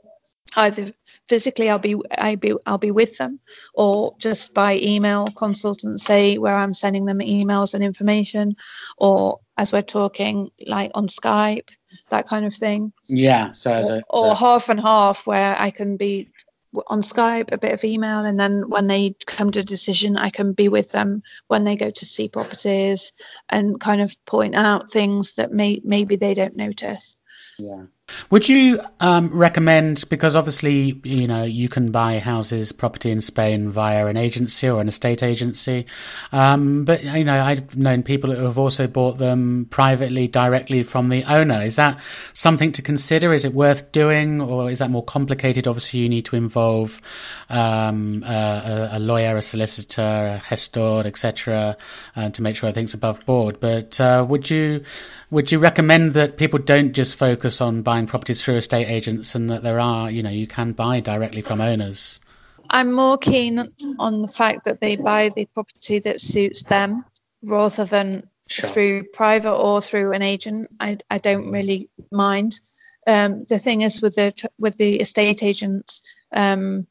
[SPEAKER 2] either physically I'll be I be I'll be with them or just by email. Consultancy where I'm sending them emails and information or as we're talking like on Skype that kind of thing.
[SPEAKER 1] Yeah so
[SPEAKER 2] or,
[SPEAKER 1] a,
[SPEAKER 2] or half and half where I can be on Skype a bit of email and then when they come to a decision I can be with them when they go to see properties and kind of point out things that may maybe they don't notice.
[SPEAKER 1] Yeah would you um, recommend, because obviously, you know, you can buy houses, property in Spain via an agency or an estate agency, um, but, you know, I've known people who have also bought them privately, directly from the owner. Is that something to consider? Is it worth doing, or is that more complicated? Obviously, you need to involve um, a, a, lawyer, a solicitor, a gestor, etc., uh, to make sure everything's above board. But uh, would you would you recommend that people don't just focus on buying properties through estate agents and that there are, you know, you can buy directly from owners?
[SPEAKER 2] I'm more keen on the fact that they buy the property that suits them rather than sure. through private or through an agent. I, I don't really mind. Um, the thing is with the with the estate agents, um,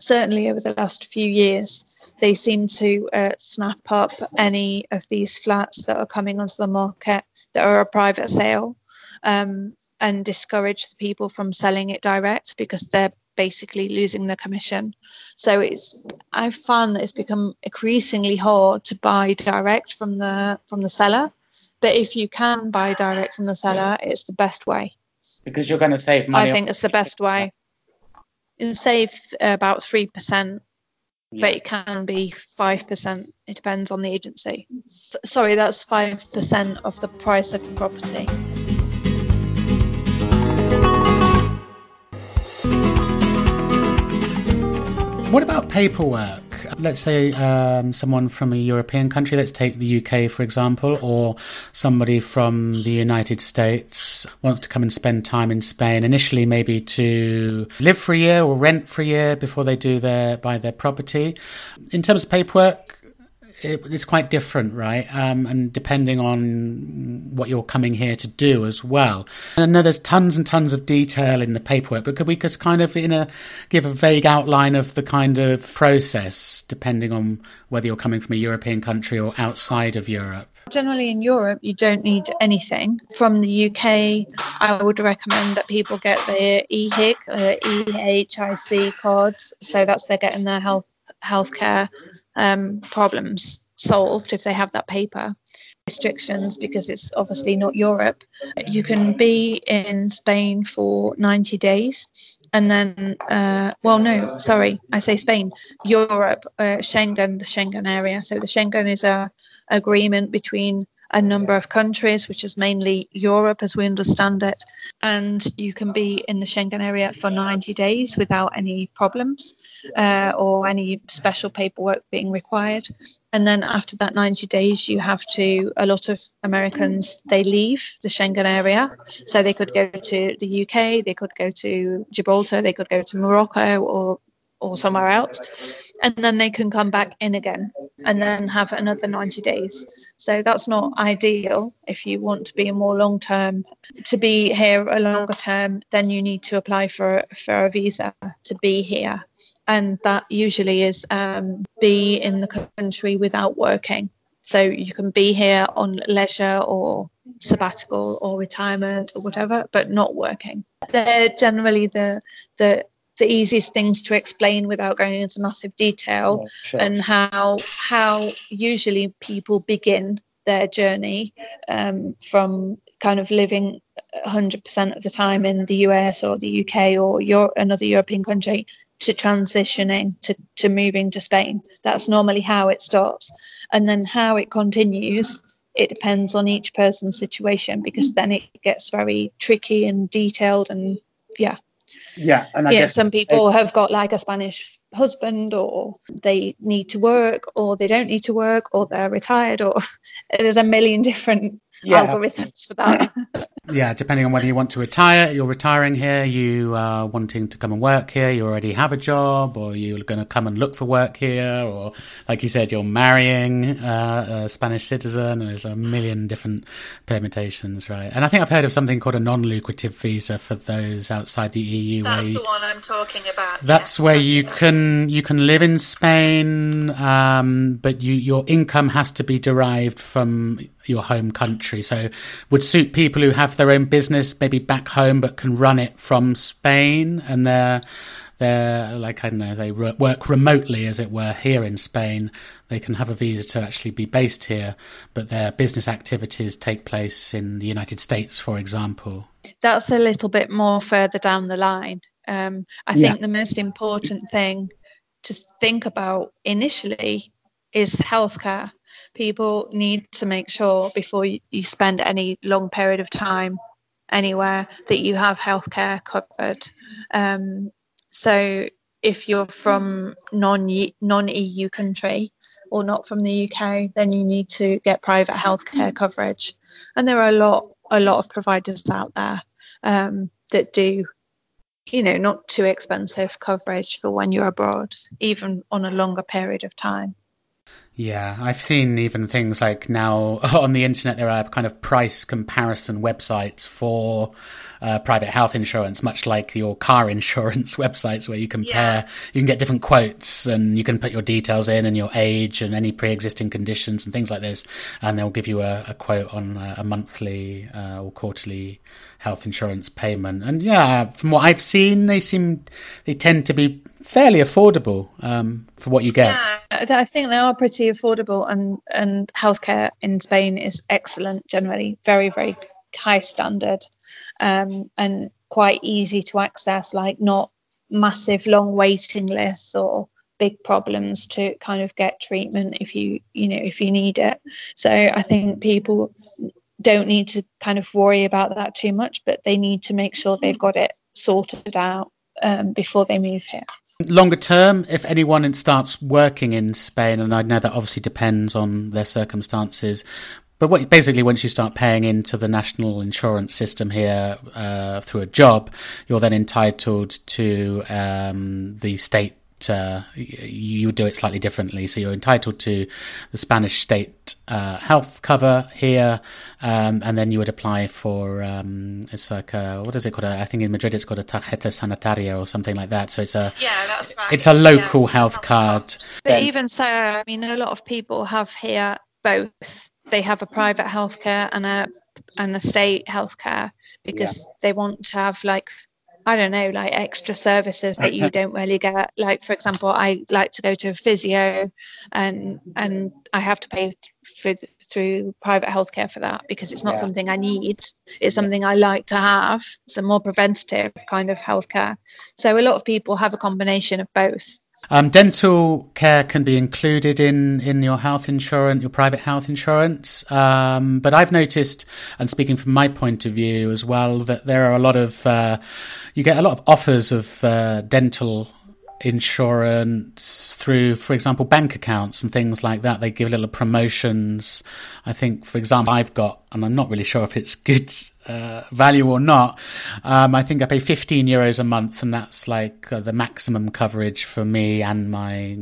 [SPEAKER 2] certainly over the last few years, they seem to uh, snap up any of these flats that are coming onto the market that are a private sale um, and discourage the people from selling it direct because they're basically losing the commission. So it's I've found that it's become increasingly hard to buy direct from the from the seller. But if you can buy direct from the seller, it's the best way.
[SPEAKER 1] Because you're going to save money.
[SPEAKER 2] I think it's the best way it saves about 3%, yeah. but it can be 5%. It depends on the agency. Sorry, that's 5% of the price of the property.
[SPEAKER 1] What about paperwork? let's say um, someone from a European country, let's take the UK for example, or somebody from the United States wants to come and spend time in Spain, initially maybe to live for a year or rent for a year before they do their buy their property. In terms of paperwork, it, it's quite different, right? Um, and depending on what you're coming here to do as well. I know there's tons and tons of detail in the paperwork, but could we just kind of in a give a vague outline of the kind of process, depending on whether you're coming from a European country or outside of Europe?
[SPEAKER 2] Generally, in Europe, you don't need anything. From the UK, I would recommend that people get their EHIC, uh, EHIC cards. So that's they're getting their health healthcare um, problems solved if they have that paper restrictions because it's obviously not Europe. You can be in Spain for 90 days and then, uh, well, no, sorry, I say Spain, Europe, uh, Schengen, the Schengen area. So the Schengen is a agreement between a number of countries, which is mainly Europe as we understand it. And you can be in the Schengen area for 90 days without any problems uh, or any special paperwork being required. And then after that 90 days, you have to, a lot of Americans, they leave the Schengen area. So they could go to the UK, they could go to Gibraltar, they could go to Morocco or or somewhere else, and then they can come back in again and then have another 90 days. So that's not ideal if you want to be a more long term. To be here a longer term, then you need to apply for for a visa to be here, and that usually is um, be in the country without working. So you can be here on leisure or sabbatical or retirement or whatever, but not working. They're generally the the the easiest things to explain without going into massive detail yeah, sure. and how how usually people begin their journey um, from kind of living 100% of the time in the US or the UK or your, another European country to transitioning to, to moving to Spain. That's normally how it starts. And then how it continues, it depends on each person's situation because then it gets very tricky and detailed and yeah.
[SPEAKER 1] Yeah.
[SPEAKER 2] And I yeah, some people it, have got like a Spanish husband or they need to work or they don't need to work or they're retired or there's a million different yeah. algorithms for that.
[SPEAKER 1] yeah, depending on whether you want to retire, you're retiring here, you are wanting to come and work here, you already have a job, or you're going to come and look for work here, or like you said, you're marrying uh, a Spanish citizen, and there's a million different permutations, right? And I think I've heard of something called a non-lucrative visa for those outside the EU.
[SPEAKER 2] That's the one I'm talking about.
[SPEAKER 1] That's yeah, where exactly. you can you can live in Spain, um, but you your income has to be derived from your home country. So would suit people who have their own business maybe back home but can run it from Spain and they're they're like I don't know they re- work remotely as it were here in Spain. They can have a visa to actually be based here, but their business activities take place in the United States, for example.
[SPEAKER 2] That's a little bit more further down the line. Um, I think the most important thing to think about initially is healthcare people need to make sure before you, spend any long period of time anywhere that you have healthcare covered. Um, so if you're from non non EU country or not from the UK, then you need to get private healthcare coverage. And there are a lot a lot of providers out there um, that do you know not too expensive coverage for when you're abroad even on a longer period of time
[SPEAKER 1] yeah, I've seen even things like now on the internet there are kind of price comparison websites for uh, private health insurance, much like your car insurance websites where you compare, yeah. you can get different quotes and you can put your details in and your age and any pre-existing conditions and things like this, and they'll give you a, a quote on a, a monthly uh, or quarterly health insurance payment. And yeah, from what I've seen, they seem they tend to be fairly affordable um, for what you get.
[SPEAKER 2] Yeah, I think they are pretty affordable, and and healthcare in Spain is excellent generally, very very high standard, um, and quite easy to access. Like not massive long waiting lists or big problems to kind of get treatment if you you know if you need it so i think people don't need to kind of worry about that too much, but they need to make sure they've got it sorted out um, before they move here.
[SPEAKER 1] Longer term, if anyone starts working in Spain, and I know that obviously depends on their circumstances, but what, basically, once you start paying into the national insurance system here uh, through a job, you're then entitled to um, the state uh, you would do it slightly differently. So you're entitled to the Spanish state uh, health cover here, um, and then you would apply for um, it's like a, what is it called? I think in Madrid it's called a tarjeta sanitaria or something like that. So it's a
[SPEAKER 2] yeah, that's right.
[SPEAKER 1] It's a local yeah, health card.
[SPEAKER 2] But then, even so, I mean, a lot of people have here both. They have a private healthcare and a and a state healthcare because yeah. they want to have like I don't know, like extra services that you don't really get. Like, for example, I like to go to physio, and and I have to pay for, through private healthcare for that because it's not yeah. something I need. It's something I like to have. It's a more preventative kind of healthcare. So a lot of people have a combination of both.
[SPEAKER 1] Um, dental care can be included in, in your health insurance, your private health insurance. Um, but I've noticed, and speaking from my point of view as well, that there are a lot of, uh, you get a lot of offers of uh, dental insurance through, for example, bank accounts and things like that. They give little promotions. I think, for example, I've got, and I'm not really sure if it's good uh, value or not. Um, I think I pay 15 euros a month, and that's like uh, the maximum coverage for me and my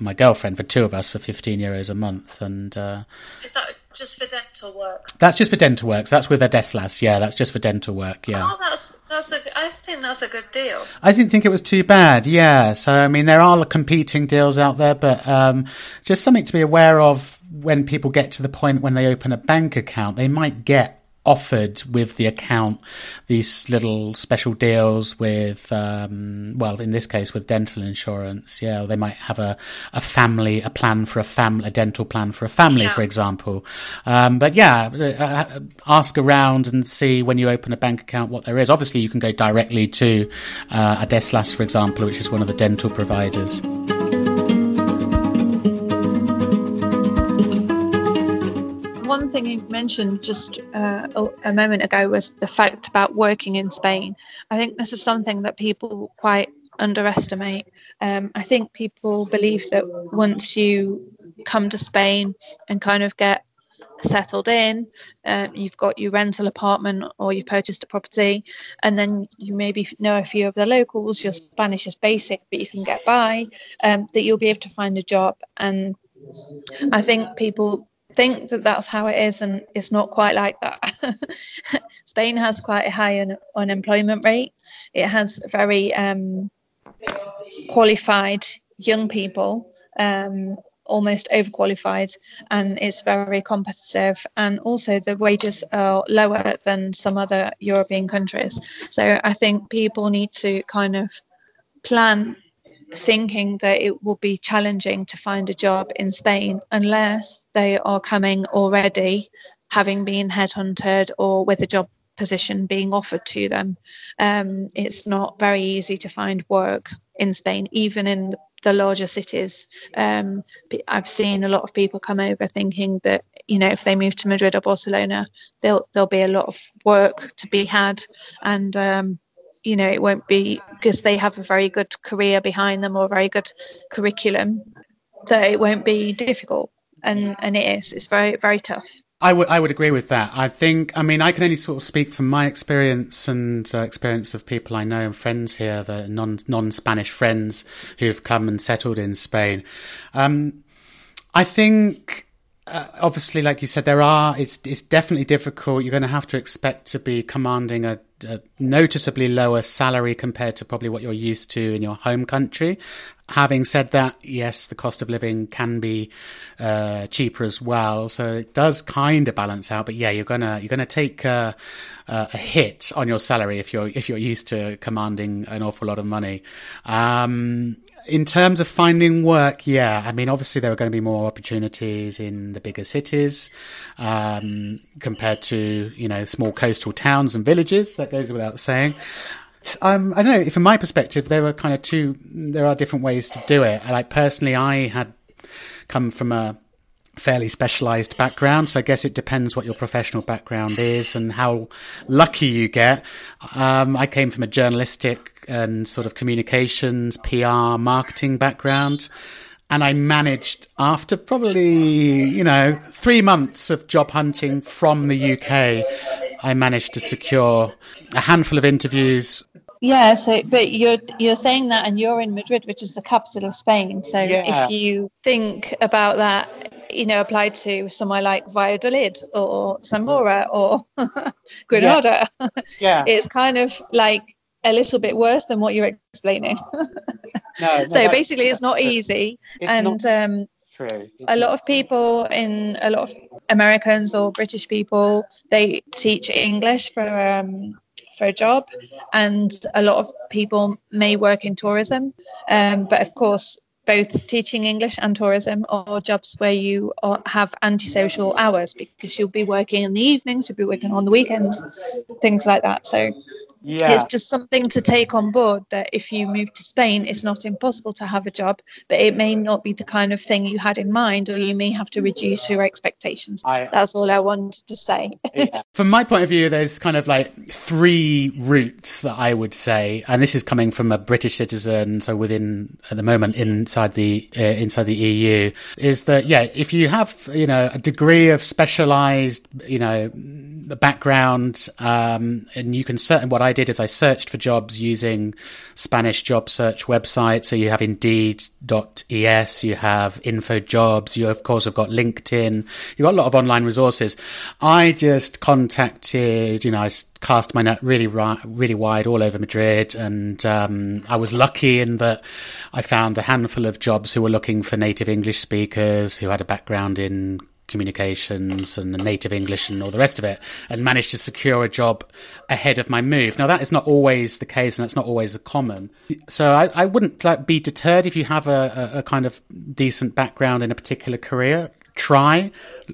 [SPEAKER 1] my girlfriend for two of us for 15 euros a month. And uh,
[SPEAKER 2] is that just for dental work?
[SPEAKER 1] That's just for dental work. So that's with Adeslas. Yeah, that's just for dental work. Yeah.
[SPEAKER 2] Oh, that's that's a. I think that's a good deal.
[SPEAKER 1] I didn't think it was too bad. Yeah. So I mean, there are competing deals out there, but um, just something to be aware of when people get to the point when they open a bank account, they might get offered with the account these little special deals with, um, well, in this case with dental insurance. Yeah, they might have a, a family, a plan for a family, a dental plan for a family, yeah. for example. Um, but yeah, uh, uh, ask around and see when you open a bank account what there is. Obviously, you can go directly to uh, Adeslas, for example, which is one of the dental providers.
[SPEAKER 2] One thing you mentioned just uh, a moment ago was the fact about working in Spain. I think this is something that people quite underestimate. Um, I think people believe that once you come to Spain and kind of get settled in, uh, you've got your rental apartment or you've purchased a property, and then you maybe know a few of the locals, your Spanish is basic, but you can get by, um, that you'll be able to find a job. And I think people think that that's how it is, and it's not quite like that. Spain has quite a high un- unemployment rate. It has very um, qualified young people, um, almost overqualified, and it's very competitive. And also, the wages are lower than some other European countries. So I think people need to kind of plan thinking that it will be challenging to find a job in Spain unless they are coming already having been headhunted or with a job position being offered to them. Um, it's not very easy to find work in Spain, even in the larger cities. Um, I've seen a lot of people come over thinking that you know if they move to Madrid or Barcelona, there'll there'll be a lot of work to be had, and um, you know it won't be because they have a very good career behind them or a very good curriculum that it won't be difficult and and it is it's very very tough
[SPEAKER 1] I would I would agree with that. I think I mean I can only sort of speak from my experience and uh, experience of people I know and friends here, the non non Spanish friends who've come and settled in Spain. Um, I think uh, obviously, like you said, there are. It's it's definitely difficult. You're going to have to expect to be commanding a, a, noticeably lower salary compared to probably what you're used to in your home country. Having said that, yes, the cost of living can be uh, cheaper as well, so it does kind of balance out. But yeah, you're gonna you're gonna take a, a hit on your salary if you're if you're used to commanding an awful lot of money. Um, in terms of finding work, yeah, I mean, obviously there are going to be more opportunities in the bigger cities um, compared to you know small coastal towns and villages. That goes without saying. Um, I don't know. From my perspective, there are kind of two. There are different ways to do it. Like personally, I had come from a fairly specialized background. So I guess it depends what your professional background is and how lucky you get. Um, I came from a journalistic and sort of communications, PR, marketing background. And I managed after probably, you know, three months of job hunting from the UK, I managed to secure a handful of interviews
[SPEAKER 2] yeah, so but you're you're saying that and you're in Madrid, which is the capital of Spain. So yeah. if you think about that you know, applied to somewhere like Valladolid or Zamora or Granada.
[SPEAKER 1] Yeah. yeah.
[SPEAKER 2] it's kind of like a little bit worse than what you're explaining. no, no, so basically, it's not easy, it's and not um, a lot of people in a lot of Americans or British people they teach English for um, for a job, and a lot of people may work in tourism, um, but of course both teaching English and tourism or jobs where you have antisocial hours because you'll be working in the evenings, you'll be working on the weekends, things like that. So yeah. it's just something to take on board that if you move to Spain, it's not impossible to have a job, but it may not be the kind of thing you had in mind, or you may have to reduce your expectations. I, That's all I wanted to say.
[SPEAKER 1] Yeah. From my point of view, there's kind of like three routes that I would say, and this is coming from a British citizen, so within at the moment inside the uh, inside the EU, is that yeah, if you have you know a degree of specialised you know background, um, and you can certain what I did is I searched for jobs using Spanish job search websites. So you have Indeed.es, you have InfoJobs, you of course have got LinkedIn, you've got a lot of online resources. I just contacted, you know, I cast my net really really wide all over Madrid, and um, I was lucky in that I found a handful of jobs who were looking for native English speakers who had a background in communications and the native English and all the rest of it, and managed to secure a job ahead of my move. Now that is not always the case, and that's not always a common. So I, I wouldn't like, be deterred if you have a, a, a kind of decent background in a particular career try,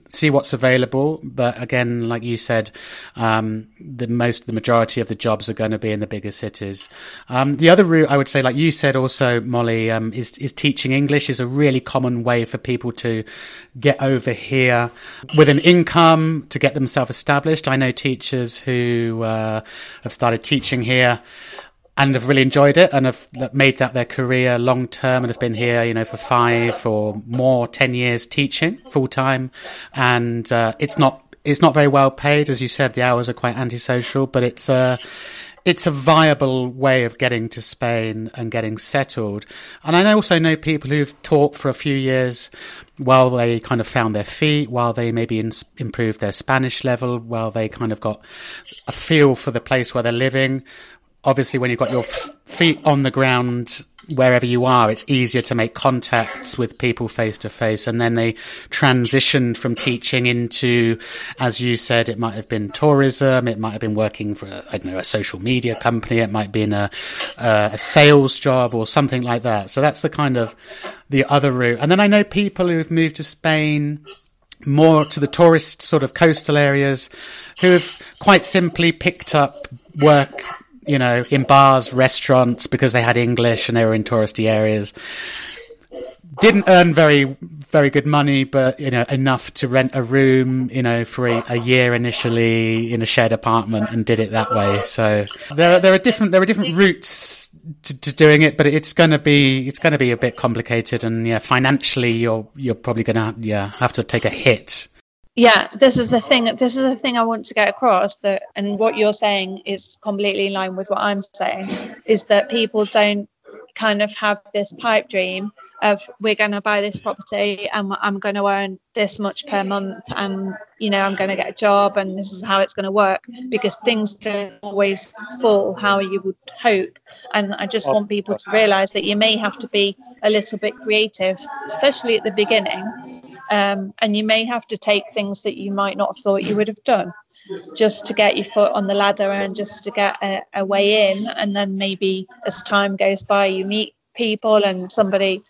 [SPEAKER 1] see what's available. But again, like you said, um, the most, the majority of the jobs are going to be in the bigger cities. Um, the other route I would say, like you said also, Molly, um, is, is teaching English is a really common way for people to get over here with an income to get themselves established. I know teachers who uh, have started teaching here and have really enjoyed it and have made that their career long term and have been here, you know, for five or more, ten years teaching full time. And uh, it's not it's not very well paid, as you said. The hours are quite antisocial, but it's a it's a viable way of getting to Spain and getting settled. And I also know people who've taught for a few years while they kind of found their feet, while they maybe in, improved their Spanish level, while they kind of got a feel for the place where they're living obviously when you've got your feet on the ground wherever you are, it's easier to make contacts with people face to face. And then they transitioned from teaching into, as you said, it might have been tourism, it might have been working for, I don't know, a social media company, it might have been a, a sales job or something like that. So that's the kind of the other route. And then I know people who've moved to Spain more to the tourist sort of coastal areas who have quite simply picked up work you know, in bars, restaurants, because they had English and they were in touristy areas. Didn't earn very, very good money, but you know, enough to rent a room, you know, for a, a year initially in a shared apartment, and did it that way. So there, there are different, there are different routes to, to doing it, but it's going to be, it's going to be a bit complicated, and yeah, financially, you're, you're probably going to, yeah, have to take a hit
[SPEAKER 2] yeah this is the thing this is the thing i want to get across that and what you're saying is completely in line with what i'm saying is that people don't kind of have this pipe dream of we're going to buy this property and I'm going to earn this much per month and you know I'm going to get a job and this is how it's going to work because things don't always fall how you would hope. And I just want people to realize that you may have to be a little bit creative especially at the beginning um, and you may have to take things that you might not have thought you would have done just to get your foot on the ladder and just to get a, a way in. And then maybe as time goes by you meet people and somebody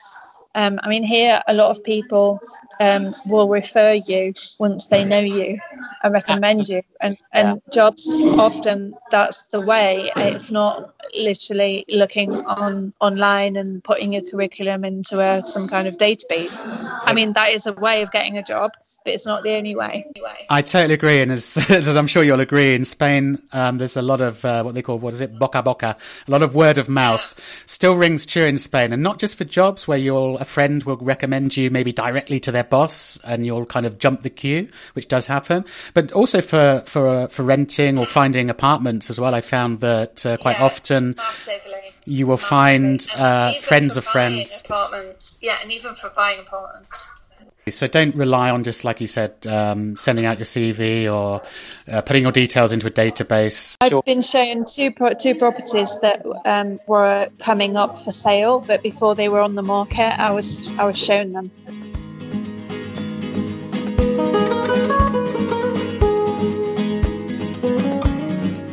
[SPEAKER 2] um, I mean, here a lot of people um, will refer you once they know you and recommend you, and and jobs often that's the way. It's not literally looking on online and putting your curriculum into a, some kind of database. I mean, that is a way of getting a job, but it's not the only way.
[SPEAKER 1] I totally agree, and as, as I'm sure you'll agree, in Spain um, there's a lot of uh, what they call what is it, boca boca, a lot of word of mouth still rings true in Spain, and not just for jobs where you'll a friend will recommend you maybe directly to their boss, and you'll kind of jump the queue, which does happen, but also for for uh, for renting or finding apartments as well. I found that uh, quite yeah, often massively. you will massively. find uh, friends of friends.
[SPEAKER 2] Apartments, yeah, and even for buying apartments.
[SPEAKER 1] So don't rely on just like you said, um, sending out your CV or uh, putting your details into a database.
[SPEAKER 2] I've been shown two pro- two properties that um, were coming up for sale, but before they were on the market, I was I was shown them.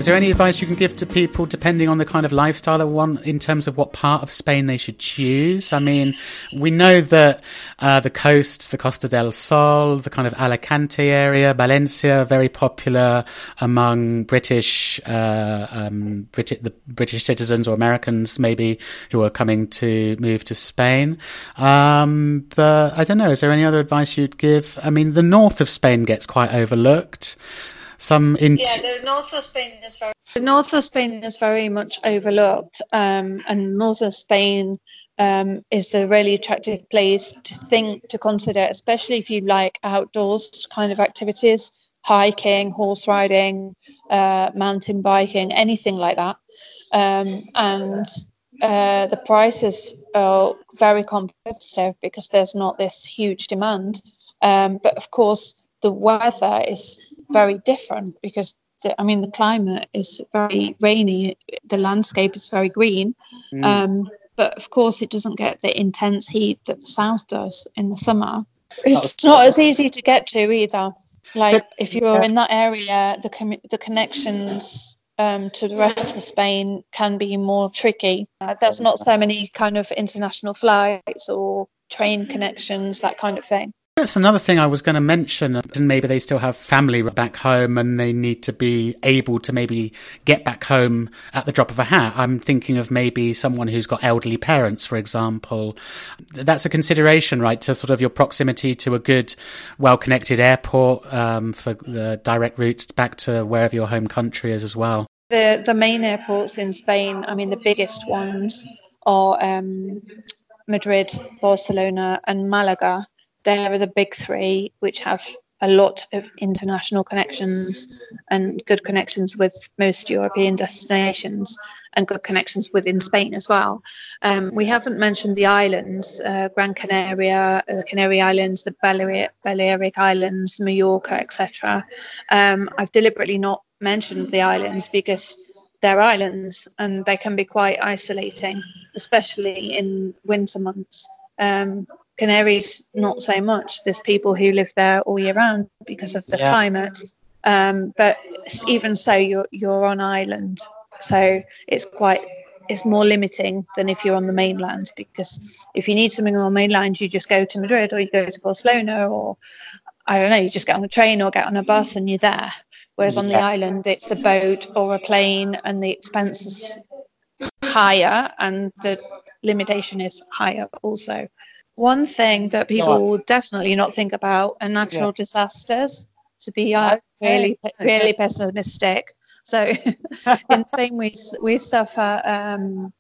[SPEAKER 1] There any advice you can give to people depending on the kind of lifestyle they want in terms of what part of Spain they should choose? I mean, we know that uh, the coasts, the Costa del Sol, the kind of Alicante area, Valencia, are very popular among British, uh, um, British, the British citizens or Americans maybe who are coming to move to Spain. Um, but I don't know. Is there any other advice you'd give? I mean, the north of Spain gets quite overlooked some
[SPEAKER 2] in yeah the north of spain is very the north of spain is very much overlooked um, and north of spain um, is a really attractive place to think to consider especially if you like outdoors kind of activities hiking horse riding uh, mountain biking anything like that. Um, and uh, the prices are very competitive because there's not this huge demand. Um, but of course the weather is very different because the, I mean the climate is very rainy, the landscape is very green, mm. um, but of course it doesn't get the intense heat that the south does in the summer. It's not as easy to get to either. Like if you're in that area, the com- the connections um, to the rest of Spain can be more tricky. Uh, there's not so many kind of international flights or train connections, that kind of thing.
[SPEAKER 1] That's another thing I was going to mention. And maybe they still have family back home and they need to be able to maybe get back home at the drop of a hat. I'm thinking of maybe someone who's got elderly parents, for example. That's a consideration, right? To sort of your proximity to a good, well connected airport um, for the direct routes back to wherever your home country is as well.
[SPEAKER 2] The, the main airports in Spain, I mean, the biggest ones are um, Madrid, Barcelona, and Malaga there are the big three, which have a lot of international connections and good connections with most European destinations and good connections within Spain as well. Um, we haven't mentioned the islands, uh, Gran Canaria, the Canary Islands, the Balearic, Balearic Islands, Mallorca, etc. Um, I've deliberately not mentioned the islands because they're islands and they can be quite isolating, especially in winter months. Um, Canaries, not so much. There's people who live there all year round because of the yeah. climate. Um, but even so, you're you're on island, so it's quite it's more limiting than if you're on the mainland because if you need something on the mainland, you just go to Madrid or you go to Barcelona or I don't know, you just get on a train or get on a bus and you're there. Whereas on the island, it's a boat or a plane and the expense is higher and the limitation is higher also. One thing that people will definitely not think about are natural yeah. disasters. To be uh, really, really pessimistic. So in Spain, we we suffer um,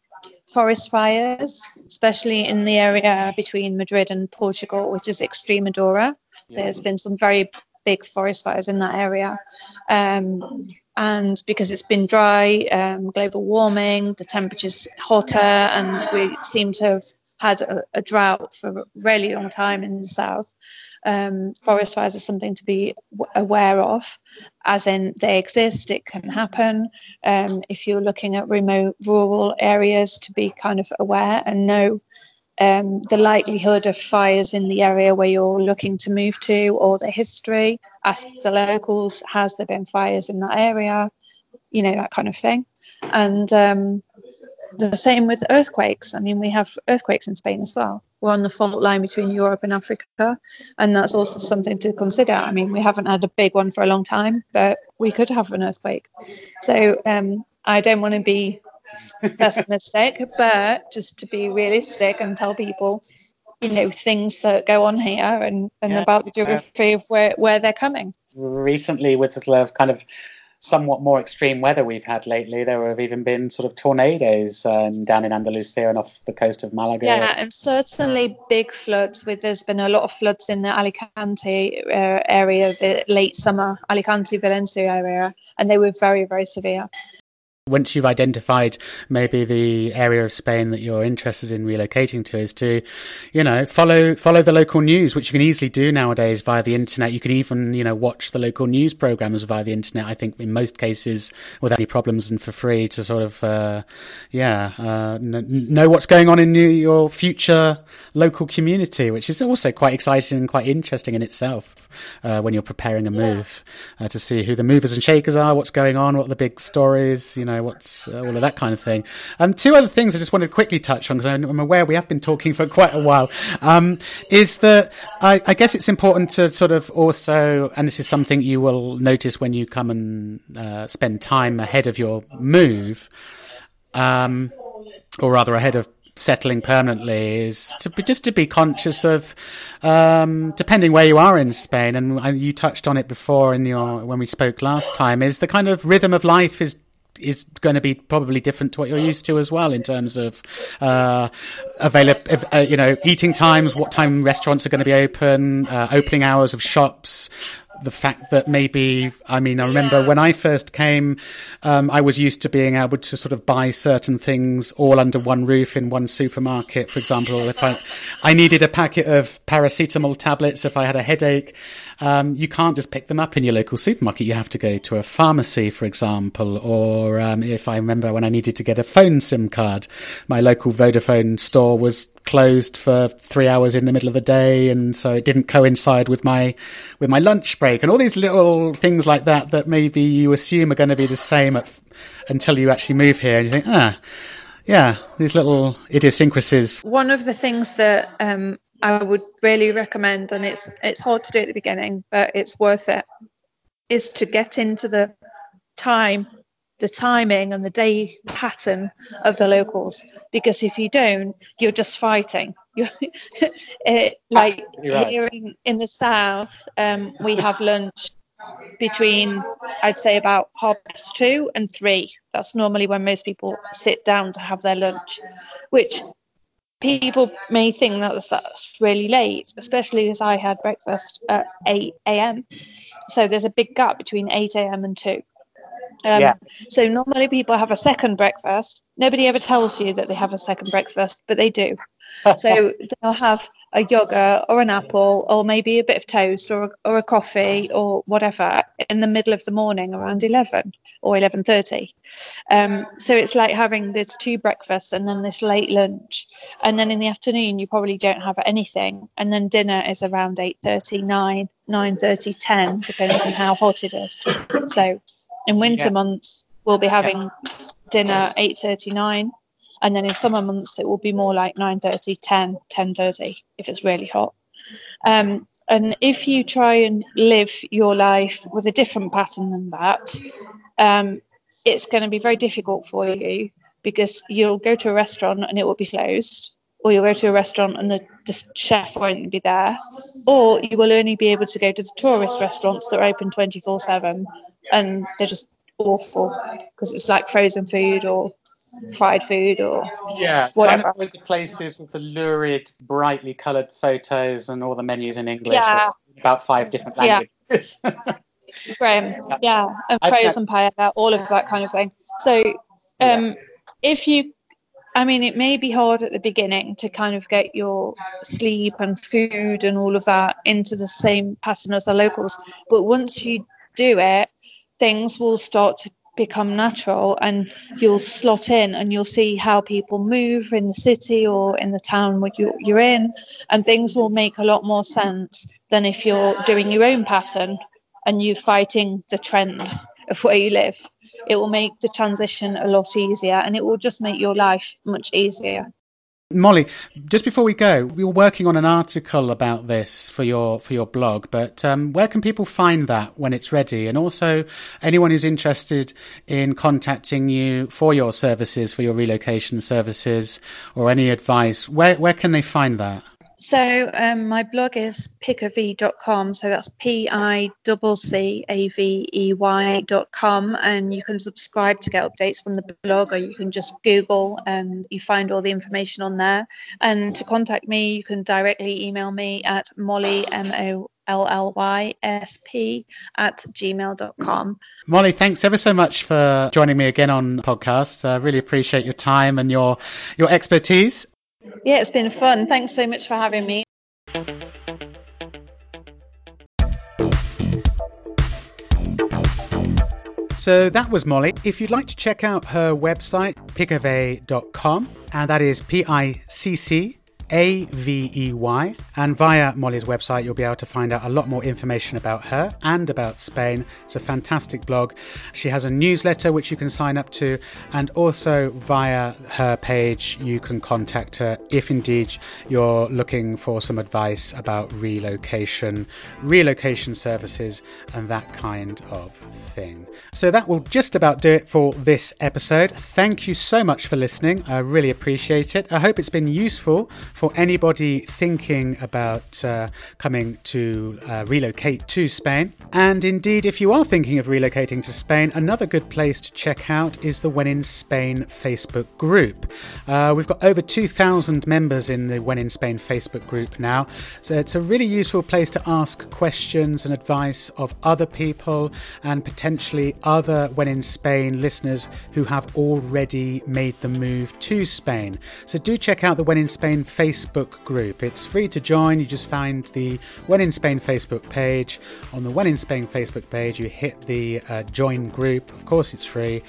[SPEAKER 2] forest fires, especially in the area between Madrid and Portugal, which is Extremadura. Yeah. There's been some very big forest fires in that area. Um, and because it's been dry, um, global warming, the temperature's hotter, and we seem to have had a, a, drought for a really long time in the south. Um, forest fires are something to be aware of, as in they exist, it can happen. Um, if you're looking at remote rural areas, to be kind of aware and know um, the likelihood of fires in the area where you're looking to move to or the history. Ask the locals, has there been fires in that area? You know, that kind of thing. And um, the same with earthquakes. I mean, we have earthquakes in Spain as well. We're on the fault line between Europe and Africa, and that's also something to consider. I mean, we haven't had a big one for a long time, but we could have an earthquake. So um, I don't want to be pessimistic, but just to be realistic and tell people, you know, things that go on here and, and yeah, about the geography of where, where they're coming.
[SPEAKER 1] Recently, with the kind of somewhat more extreme weather we've had lately. There have even been sort of tornadoes um, down in Andalusia and off the coast of Malaga.
[SPEAKER 2] Yeah, and certainly big floods. With there's been a lot of floods in the Alicante uh, area, the late summer Alicante Valencia area, and they were very very severe.
[SPEAKER 1] Once you've identified maybe the area of Spain that you're interested in relocating to, is to, you know, follow follow the local news, which you can easily do nowadays via the internet. You can even, you know, watch the local news programs via the internet. I think in most cases without any problems and for free to sort of, uh, yeah, uh, know what's going on in your future local community, which is also quite exciting and quite interesting in itself uh, when you're preparing a move yeah. uh, to see who the movers and shakers are, what's going on, what the big stories, you know, what's uh, all of that kind of thing. And um, two other things I just wanted to quickly touch on because I'm aware we have been talking for quite a while. Um, is that I, I, guess it's important to sort of also, and this is something you will notice when you come and uh, spend time ahead of your move. Um, or rather ahead of settling permanently is to be, just to be conscious of um, depending where you are in Spain and you touched on it before in your when we spoke last time is the kind of rhythm of life is is going to be probably different to what you're used to as well in terms of uh, available, uh, you know, eating times, what time restaurants are going to be open, uh, opening hours of shops, the fact that maybe, I mean, I remember when I first came, um, I was used to being able to sort of buy certain things all under one roof in one supermarket. For example, if I, I needed a packet of paracetamol tablets if I had a headache, um, you can't just pick them up in your local supermarket. You have to go to a pharmacy, for example, or um, if I remember when I needed to get a phone SIM card, my local Vodafone store was closed for three hours in the middle of the day, and so it didn't coincide with my with my lunch break, and all these little things like that that maybe you assume are going to be the same at, until you actually move here, and you think, ah, yeah, these little idiosyncrasies.
[SPEAKER 2] One of the things that um, I would really recommend, and it's it's hard to do at the beginning, but it's worth it, is to get into the time the timing and the day pattern of the locals because if you don't you're just fighting. It, like right. here in, in, the south um, we have lunch between i'd say about half past two and three. That's normally when most people sit down to have their lunch which people may think that that's really late especially as i had breakfast at 8 a.m so there's a big gap between 8 a.m and 2 um, yeah. So normally people have a second breakfast. Nobody ever tells you that they have a second breakfast, but they do. so they'll have a yogurt or an apple or maybe a bit of toast or, or a coffee or whatever in the middle of the morning around 11 or 11.30 um, so it's like having this two breakfasts and then this late lunch and then in the afternoon you probably don't have anything and then dinner is around 8.30 9 9.30 10 depending on how hot it is so in winter yeah. months, we'll be having yeah. dinner 8.39 and then in summer months it will be more like 9.30 10 10.30 if it's really hot um, and if you try and live your life with a different pattern than that um, it's going to be very difficult for you because you'll go to a restaurant and it will be closed or you'll go to a restaurant and the, the, chef won't be there, or you will only be able to go to the tourist restaurants that are open 24 7 and they're just awful because it's like frozen food or fried food or
[SPEAKER 1] yeah whatever with the places with the lurid brightly colored photos and all the menus in english yeah. about five different languages
[SPEAKER 2] yeah. Graham, yeah and frozen paella all of that kind of thing so um, yeah. if you I mean, it may be hard at the beginning to kind of get your sleep and food and all of that into the same pattern as the locals. But once you do it, things will start to become natural and you'll slot in and you'll see how people move in the city or in the town where you're, you're in. And things will make a lot more sense than if you're doing your own pattern and you're fighting the trend of where you live. It will make the transition a lot easier and it will just make your life much easier.
[SPEAKER 1] Molly, just before we go, we were working on an article about this for your for your blog, but um, where can people find that when it's ready? And also, anyone who's interested in contacting you for your services, for your relocation services, or any advice, where where can they find that?
[SPEAKER 2] So um, my blog is piccavey.com. So that's P I C C A V E Y.com. And you can subscribe to get updates from the blog, or you can just Google and you find all the information on there. And to contact me, you can directly email me at molly, M O L L Y S P, at gmail.com.
[SPEAKER 1] Molly, thanks ever so much for joining me again on the podcast. I really appreciate your time and your, your expertise.
[SPEAKER 2] Yeah, it's been fun. Thanks so much for having me.
[SPEAKER 1] So that was Molly. If you'd like to check out her website, piccavey.com, and that is P I C C a V E Y. And via Molly's website, you'll be able to find out a lot more information about her and about Spain. It's a fantastic blog. She has a newsletter which you can sign up to, and also via her page, you can contact her if indeed you're looking for some advice about relocation, relocation services, and that kind of thing. So that will just about do it for this episode. Thank you so much for listening. I really appreciate it. I hope it's been useful for anybody thinking about uh, coming to uh, relocate to Spain. And indeed, if you are thinking of relocating to Spain, another good place to check out is the When in Spain Facebook group. Uh, we've got over 2,000 members in the When in Spain Facebook group now, so it's a really useful place to ask questions and advice of other people and potentially other When in Spain listeners who have already made the move to Spain. So do check out the When in Spain Facebook Facebook group. It's free to join. You just find the When in Spain Facebook page. On the When in Spain Facebook page, you hit the uh, join group. Of course, it's free.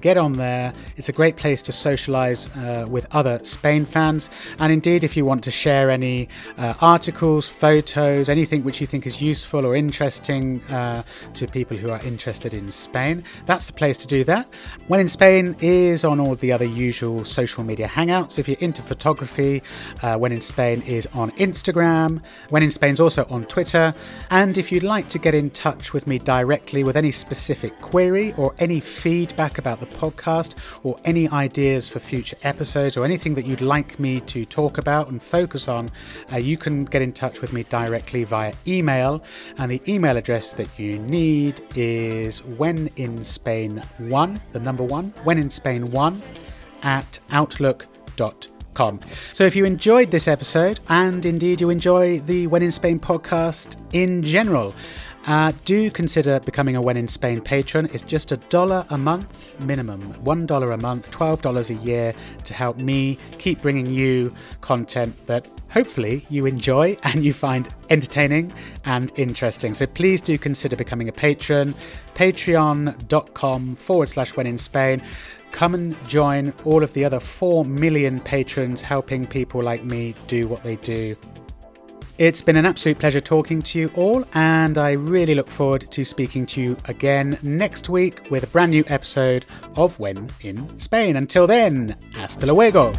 [SPEAKER 1] Get on there. It's a great place to socialize uh, with other Spain fans. And indeed, if you want to share any uh, articles, photos, anything which you think is useful or interesting uh, to people who are interested in Spain, that's the place to do that. When in Spain is on all the other usual social media hangouts. If you're into photography, uh, when in Spain is on Instagram. When in Spain is also on Twitter. And if you'd like to get in touch with me directly with any specific query or any feedback about the podcast or any ideas for future episodes or anything that you'd like me to talk about and focus on, uh, you can get in touch with me directly via email. And the email address that you need is when in Spain one, the number one, when in Spain one at outlook.com. So, if you enjoyed this episode, and indeed you enjoy the When in Spain podcast in general, uh, do consider becoming a When in Spain patron. It's just a dollar a month minimum, one dollar a month, twelve dollars a year to help me keep bringing you content that hopefully you enjoy and you find entertaining and interesting. So please do consider becoming a patron. Patreon.com forward slash When in Spain. Come and join all of the other 4 million patrons helping people like me do what they do. It's been an absolute pleasure talking to you all, and I really look forward to speaking to you again next week with a brand new episode of When in Spain. Until then, hasta luego!